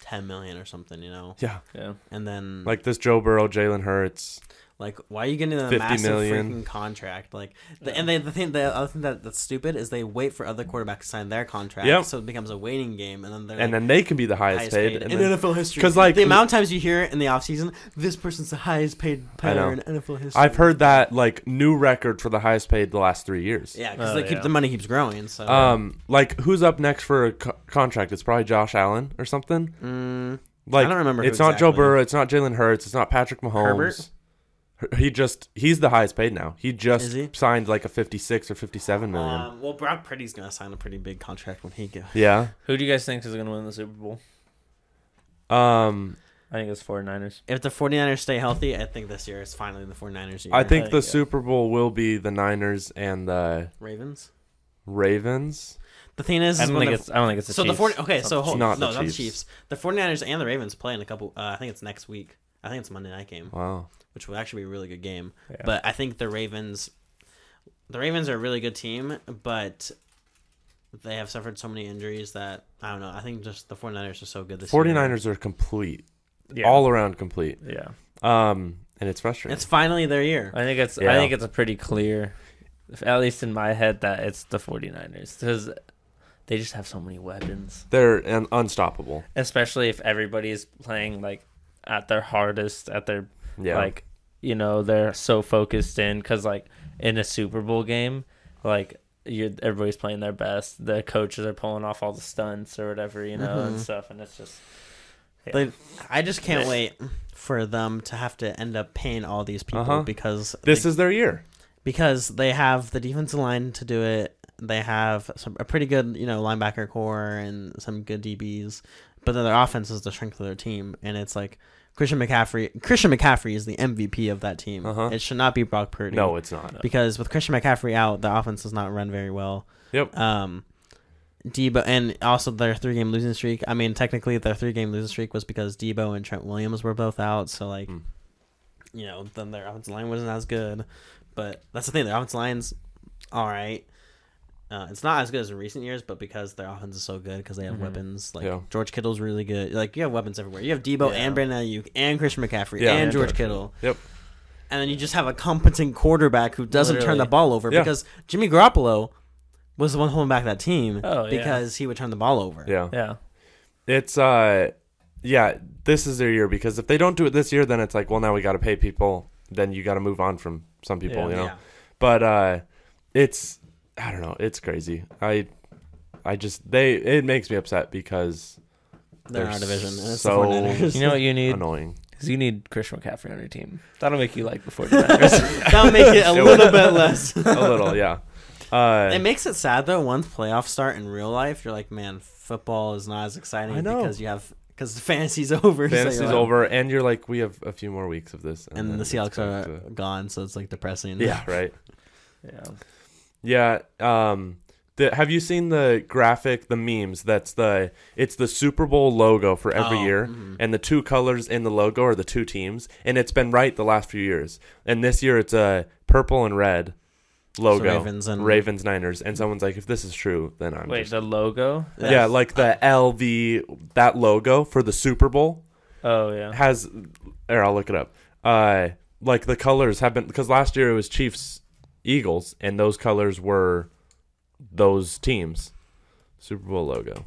ten million or something, you know, Yeah. Yeah. and then Like this Joe Burrow, Jalen Hurts. Like why are you getting a 50 massive million. freaking contract? Like, the, and they, the thing, the other thing that that's stupid is they wait for other quarterbacks to sign their contract, Yep. so it becomes a waiting game, and then they're And like, then they can be the highest, highest paid. paid, in then- NFL history. Because like- the amount of times you hear it in the offseason, this person's the highest paid player in NFL history. I've heard that like new record for the highest paid the last 3 years. yeah, because Oh, they keep the money keeps growing. So, Um, like who's up next for a co- contract? It's probably Josh Allen or something. mm, Like I don't remember who It's not Joe. Burrow. It's not Jalen Hurts. It's not Patrick Mahomes. Herbert? He just he's the highest paid now. He just he? signed like a 56 or 57 million. Um, well, Brock Purdy's gonna sign a pretty big contract when he goes. yeah. Who do you guys think is going to win the Super Bowl? Um I think it's 49ers. If the 49ers stay healthy, I think this year is finally the 49ers year. I think I the think. Super Bowl will be the Niners and the Ravens. Ravens. The thing is, I don't think the, it's. I don't think it's the so Chiefs. the 40, okay, so hold, not no, the not the Chiefs. Chiefs. The 49ers and the Ravens play in a couple. Uh, I think it's next week. I think it's Monday night game, Wow. Which will actually be a really good game. Yeah. But I think the Ravens, the Ravens are a really good team, but they have suffered so many injuries that I don't know. I think just the 49ers are so good this year. 49ers are complete. yeah. All around complete. Yeah. Um and it's frustrating. It's finally their year. I think it's. Yeah. I think it's a pretty clear, at least in my head, that it's the 49ers because they just have so many weapons. They're un- unstoppable. Especially if everybody's playing like at their hardest, at their Yeah. like you know they're so focused in because like in a super bowl game like you everybody's playing their best the coaches are pulling off all the stunts or whatever you know and Mhm. stuff and it's just yeah. They, I just can't wait for them to have to end up paying all these people Uh-huh. because this they, is their year. because they have the defensive line to do it. They have some, a pretty good, you know, linebacker core and some good DBs, but then their offense is the strength of their team, and it's like Christian McCaffrey. Christian McCaffrey is the MVP of that team. Uh-huh. It should not be Brock Purdy. No, it's not. because with Christian McCaffrey out, the offense does not run very well. Yep. Um, Deebo and also their three game losing streak. I mean, technically their three game losing streak was because Deebo and Trent Williams were both out. So like, Mm. you know, then their offensive line wasn't as good. But that's the thing, their offensive line's all right. Uh, it's not as good as in recent years, but because their offense is so good, because they have Mhm. weapons like Yeah. George Kittle's really good. Like you have weapons everywhere. You have Deebo Yeah. and Brandon Aiyuk and Christian McCaffrey Yeah. and And George George Kittle. Yep. And then you just have a competent quarterback who doesn't turn the ball over Yeah. because Jimmy Garoppolo was the one holding back that team Oh, yeah. because he would turn the ball over. Yeah. yeah It's uh yeah, this is their year because if they don't do it this year then it's like, well now we got to pay people, then you got to move on from some people, Yeah. you know. Yeah. But uh it's I don't know, it's crazy. I I just they it makes me upset because They're in They're our division. And it's so- the [LAUGHS] [LAUGHS] you know what you need annoying. is you need Christian McCaffrey on your team that'll make you like the [LAUGHS] 49ers That'll make it a It little would. bit less. A little, yeah. Uh It makes it sad though. Once playoffs start in real life, you're like, man, football is not as exciting I know. because you have because the fantasy's over. so fantasy's you're like- over and you're like we have a few more weeks of this and then the it's Seahawks are to- gone, so it's like depressing. Yeah, right. yeah Yeah. Um. The, have you seen the graphic, the memes? That's the it's the Super Bowl logo for every Oh, year, mhm. and the two colors in the logo are the two teams, and it's been right the last few years. And this year it's a purple and red logo, Ravens and- Ravens Niners. And someone's like, if this is true, then I'm wait just the logo yeah, like the LV that logo for the Super Bowl oh yeah has. Or I'll look it up. Uh, like the colors have been because last year it was Chiefs Eagles, and those colors were those teams. Super Bowl logo.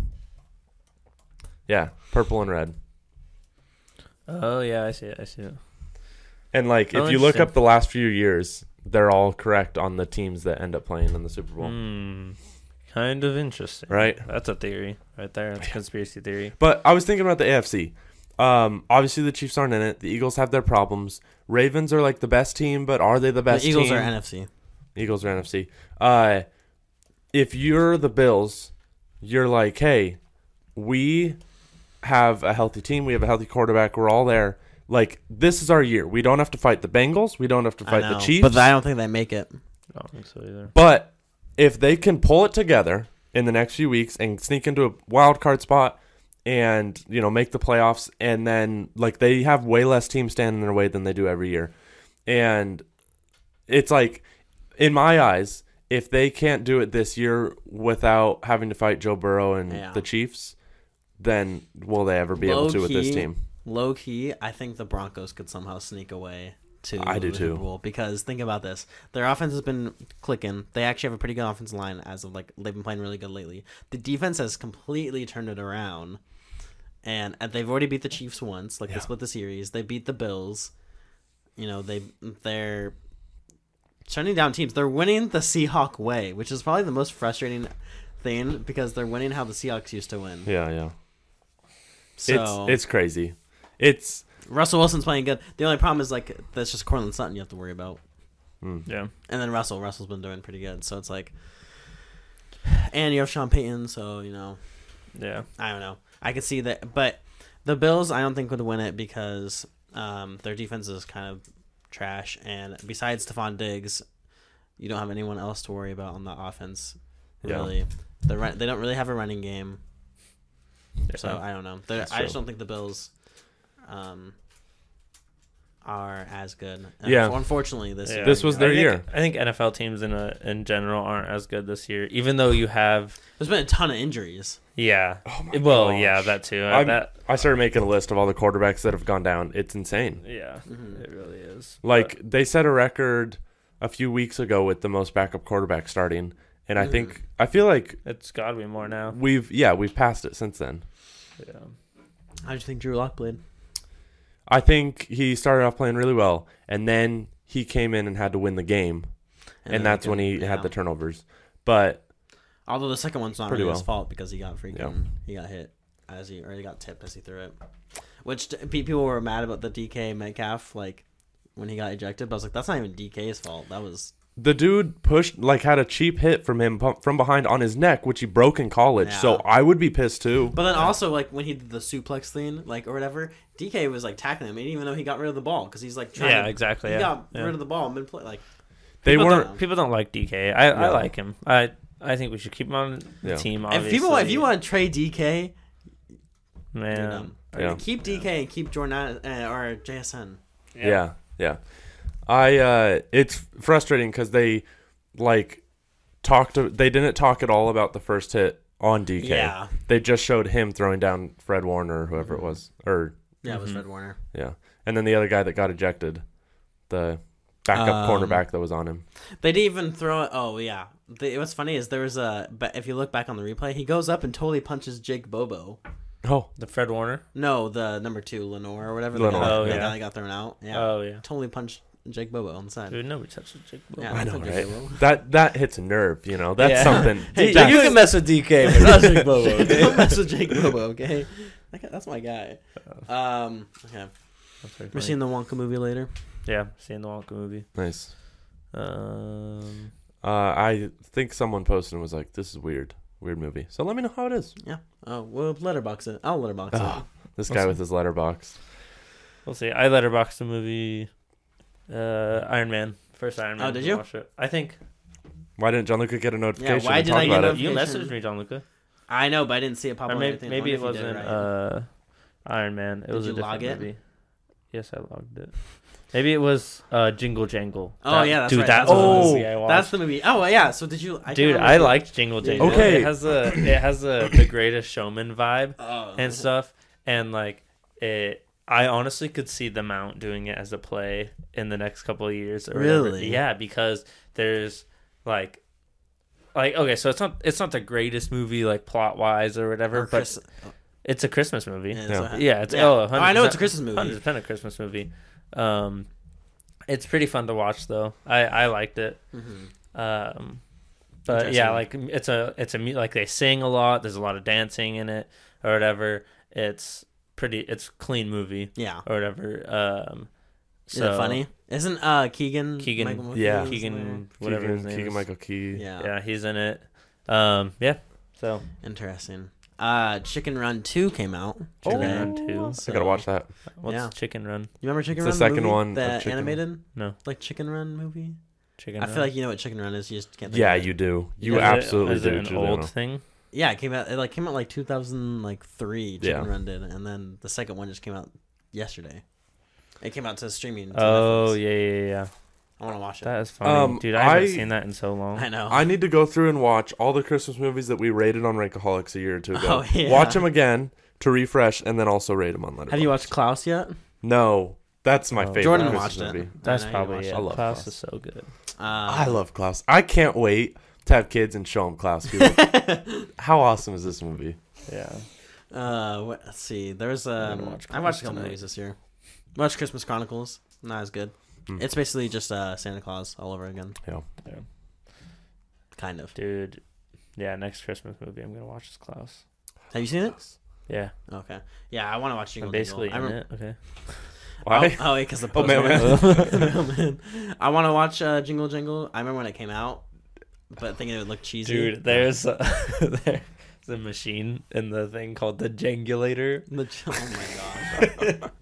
Yeah, purple and red. oh yeah I see it I see it And like Oh, if you look up the last few years, they're all correct on the teams that end up playing in the Super Bowl. Hmm. kind of interesting Right. that's a theory right there that's [LAUGHS] a conspiracy theory But I was thinking about the AFC. Um, obviously the Chiefs aren't in it. The Eagles have their problems. Ravens are like the best team, but are they the best the Eagles team? are NFC. Eagles are NFC. Uh, if you're the Bills, you're like, hey, we have a healthy team. We have a healthy quarterback. We're all there. Like this is our year. We don't have to fight the Bengals. We don't have to fight know, the Chiefs. but I don't think they make it. I don't think so either But if they can pull it together in the next few weeks and sneak into a wild card spot and you know make the playoffs and then like they have way less teams standing in their way than they do every year. And it's like in my eyes, if they can't do it this year without having to fight Joe Burrow and Yeah. the Chiefs, then will they ever be able to with this team? Low key, I think the Broncos could somehow sneak away to I do too. Bowl because think about this: their offense has been clicking. They actually have a pretty good offensive line as of like they've been playing really good lately. The defense has completely turned it around, and they've already beat the Chiefs once. Like Yeah. they split the series. They beat the Bills. You know they they're shutting down teams. They're winning the Seahawk way, which is probably the most frustrating thing because they're winning how the Seahawks used to win. Yeah, yeah. So it's it's crazy. It's Russell Wilson's playing good. The only problem is like that's just Courtland Sutton you have to worry about, Mm. Yeah. and then Russell. Russell's been doing pretty good, so it's like, and you have Sean Payton, so you know, Yeah. I don't know. I could see that, but the Bills, I don't think would win it because um, their defense is kind of trash, and besides Stefon Diggs, you don't have anyone else to worry about on the offense. Yeah. Really, the run, they don't really have a running game, so I don't know. I just don't think the Bills um, are as good. Yeah. unfortunately, this Yeah. year. This was their I think, year. I think NFL teams in a, in general aren't as good this year, even though you have There's been a ton of injuries. yeah. Oh my well, gosh. yeah, that too. Uh, I'm- that I started making a list of all the quarterbacks that have gone down. It's insane. yeah, Mhm. it really is. Like they set a record a few weeks ago with the most backup quarterback starting, and I think I feel like it's got to be more now. we've yeah we've passed it since then. Yeah. How do you think Drew Lock played? I think he started off playing really well, and then he came in and had to win the game, and, then that's when he yeah. had the turnovers. But Although the second one's not really his fault because he got freaking Yeah. he got hit as he or he got tipped as he threw it. Which people were mad about the DK Metcalf like when he got ejected. But I was like, that's not even DK's fault. That was the dude pushed like had a cheap hit from him from behind on his neck, which he broke in college. So I would be pissed too. But then also like when he did the suplex thing like or whatever, DK was like tackling him, even though he got rid of the ball because he's like trying Yeah, to, exactly. he Yeah. got yeah. rid of the ball mid play. Like They people weren't. Don't, people don't like DK. I, I like him. I I think we should keep him on the Yeah. team. if Obviously. people if you want to trade DK, man, dumb. Or Yeah. keep DK and keep Jordan uh, or JSN. Yeah, yeah. I uh it's frustrating cuz they like talked they didn't talk at all about the first hit on DK. Yeah, They just showed him throwing down Fred Warner or whoever it Mm-hmm. was or yeah, it was Mhm. Fred Warner. yeah. And then the other guy that got ejected, the backup Um, cornerback that was on him. They didn't even throw it. Oh yeah. The, what's funny is there was a. But if you look back on the replay, he goes up and totally punches Jake Bobo. Oh, the Fred Warner. No, the number two Lenoir or whatever. Lenoir. The guy, Oh, the yeah. guy that got thrown out. Yeah. Oh yeah. Totally punched Jake Bobo on the side. Dude, nobody touches Jake. Bobo. Yeah, I know, what Jake right? Bobo. That that hits a nerve, you know. That's Yeah. something. [LAUGHS] Hey, That's- you can mess with DK, but not Jake Bobo. [LAUGHS] okay? Don't mess with Jake Bobo, okay? That's my guy. Um. Okay. We're seeing the Wonka movie later. Yeah, seeing the Wonka movie. nice. Um, Uh, I think someone posted and was like, "This is weird, weird movie." So let me know how it is. Yeah. Oh, we'll letterbox it. I'll letterbox Ah. it. This Awesome. guy with his letterbox. we'll see. I letterboxed the movie. Uh, Iron Man. First Iron Man. Oh, did you? watch it. I think Why didn't John Luca get a notification? Yeah, why and did talk I get about a you Notification. messaged me, John Luca. I know, but I didn't see it pop Or up. maybe, anything. maybe it wonder if you did wasn't right. uh, Iron Man. It Did was a you different log it? movie. Yes, I logged it. Maybe it was uh, Jingle Jangle. Oh, That- yeah, that's dude, right. that's That's the what it was. movie I. That's the movie. Oh yeah. So did you? I Dude, I liked Jingle Jangle. Okay. It has a it has a [LAUGHS] the Greatest Showman vibe Oh. and stuff, and like it. I honestly could see the Mount doing it as a play in the next couple of years. Or whatever. Really? Yeah, because there's like, like okay, so it's not it's not the greatest movie like plot wise or whatever, Or but Chris- it's a Christmas movie. yeah, Yeah. so- Yeah, it's Yeah. oh, I know it's a Christmas movie. Hundred percent a Christmas movie. Um, it's pretty fun to watch though. I I liked it. Mhm. Um, but yeah, like it's a it's a mu- like they sing a lot. There's a lot of dancing in it or whatever. It's pretty. It's clean movie Yeah. or whatever. Um, Is so it funny? Isn't uh Keegan Keegan- Michael yeah. Keegan, whatever Keegan, his name Keegan is. Michael Key. Yeah. Yeah, he's in it. Um, yeah. So Interesting. Uh, Chicken Run Two came out. Chicken today. Run Two. I gotta watch that. What's Yeah. Chicken Run? You remember Chicken It's Run? the second movie? one of The Chicken- animated, No, like Chicken Run movie. Chicken. I Run. feel like you know what Chicken Run is. You just can't. Think Yeah, of it. you do. You Is it- absolutely is do, it an old thing? Yeah, it came out. It like came out like 2000 like three. Chicken Yeah. Run did, and then the second one just came out yesterday. It came out to streaming. To Oh Netflix. yeah, yeah, yeah. I want to watch it. That is funny, Um, dude. I haven't I- seen that in so long. I know. I need to go through and watch all the Christmas movies that we rated on Rankaholics a year or two ago. Oh, yeah. Watch them again to refresh, and then also rate them on Letterboxd. Have you watched Klaus yet? No, that's my Oh. favorite Jordan Christmas watched it. movie. That's I probably watched it. I love Klaus Klaus. is so good. Um, I love Klaus. I can't wait to have kids and show them Klaus. Be like, [LAUGHS] How awesome is this movie? Yeah. Uh, let's see. There's I'm um, watch I watched a couple tonight. movies this year. Watched Christmas Chronicles. Not as good. Hmm. It's basically just uh Santa Claus all over again. Yeah. Yeah. Kind of. Dude. Yeah, next Christmas movie I'm gonna watch is Klaus. Have you seen it? Yeah. Okay. Yeah, I want to watch Jingle I'm basically Jangle. in I, rem- it. Okay. [LAUGHS] Why? Oh, wait, because the Oh, poster. man. Mailman. [LAUGHS] I want to watch uh, Jingle Jingle. I remember when it came out, but thinking it would look cheesy. Dude, there's a, [LAUGHS] there's a machine in the thing called the Jangulator. The- oh my gosh. [LAUGHS]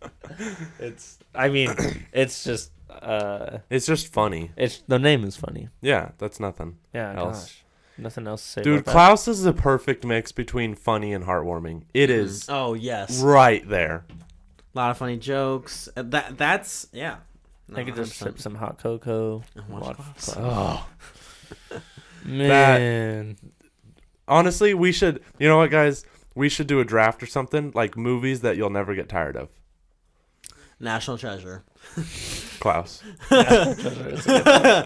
It's, I mean, it's just, uh, It's just funny. it's the name is funny. Yeah, that's nothing. Yeah, Else. gosh, nothing else to say. Dude, about. Klaus is the perfect mix between funny and heartwarming. It is Oh yes. right there. A lot of funny jokes. Uh, That that's yeah. No, I could just sip some hot cocoa. And watch watch Klaus. Oh. [LAUGHS] Man, Honestly, we should. You know what, guys? We should do a draft or something like movies that you'll never get tired of. National Treasure. [LAUGHS] Klaus. I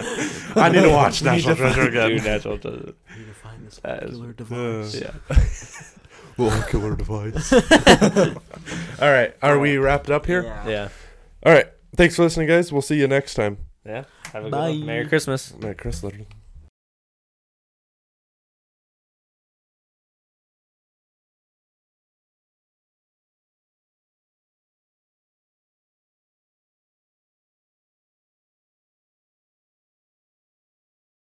[LAUGHS] I need to watch [LAUGHS] National Treasure again. Dude, natural treasure. I need to find this That is- killer device. Yeah. Well, killer device. All right. Are we wrapped up here? Yeah. Yeah. All right. Thanks for listening, guys. We'll see you next time. Yeah. Have a good Bye. one. Merry Christmas. Merry Christmas.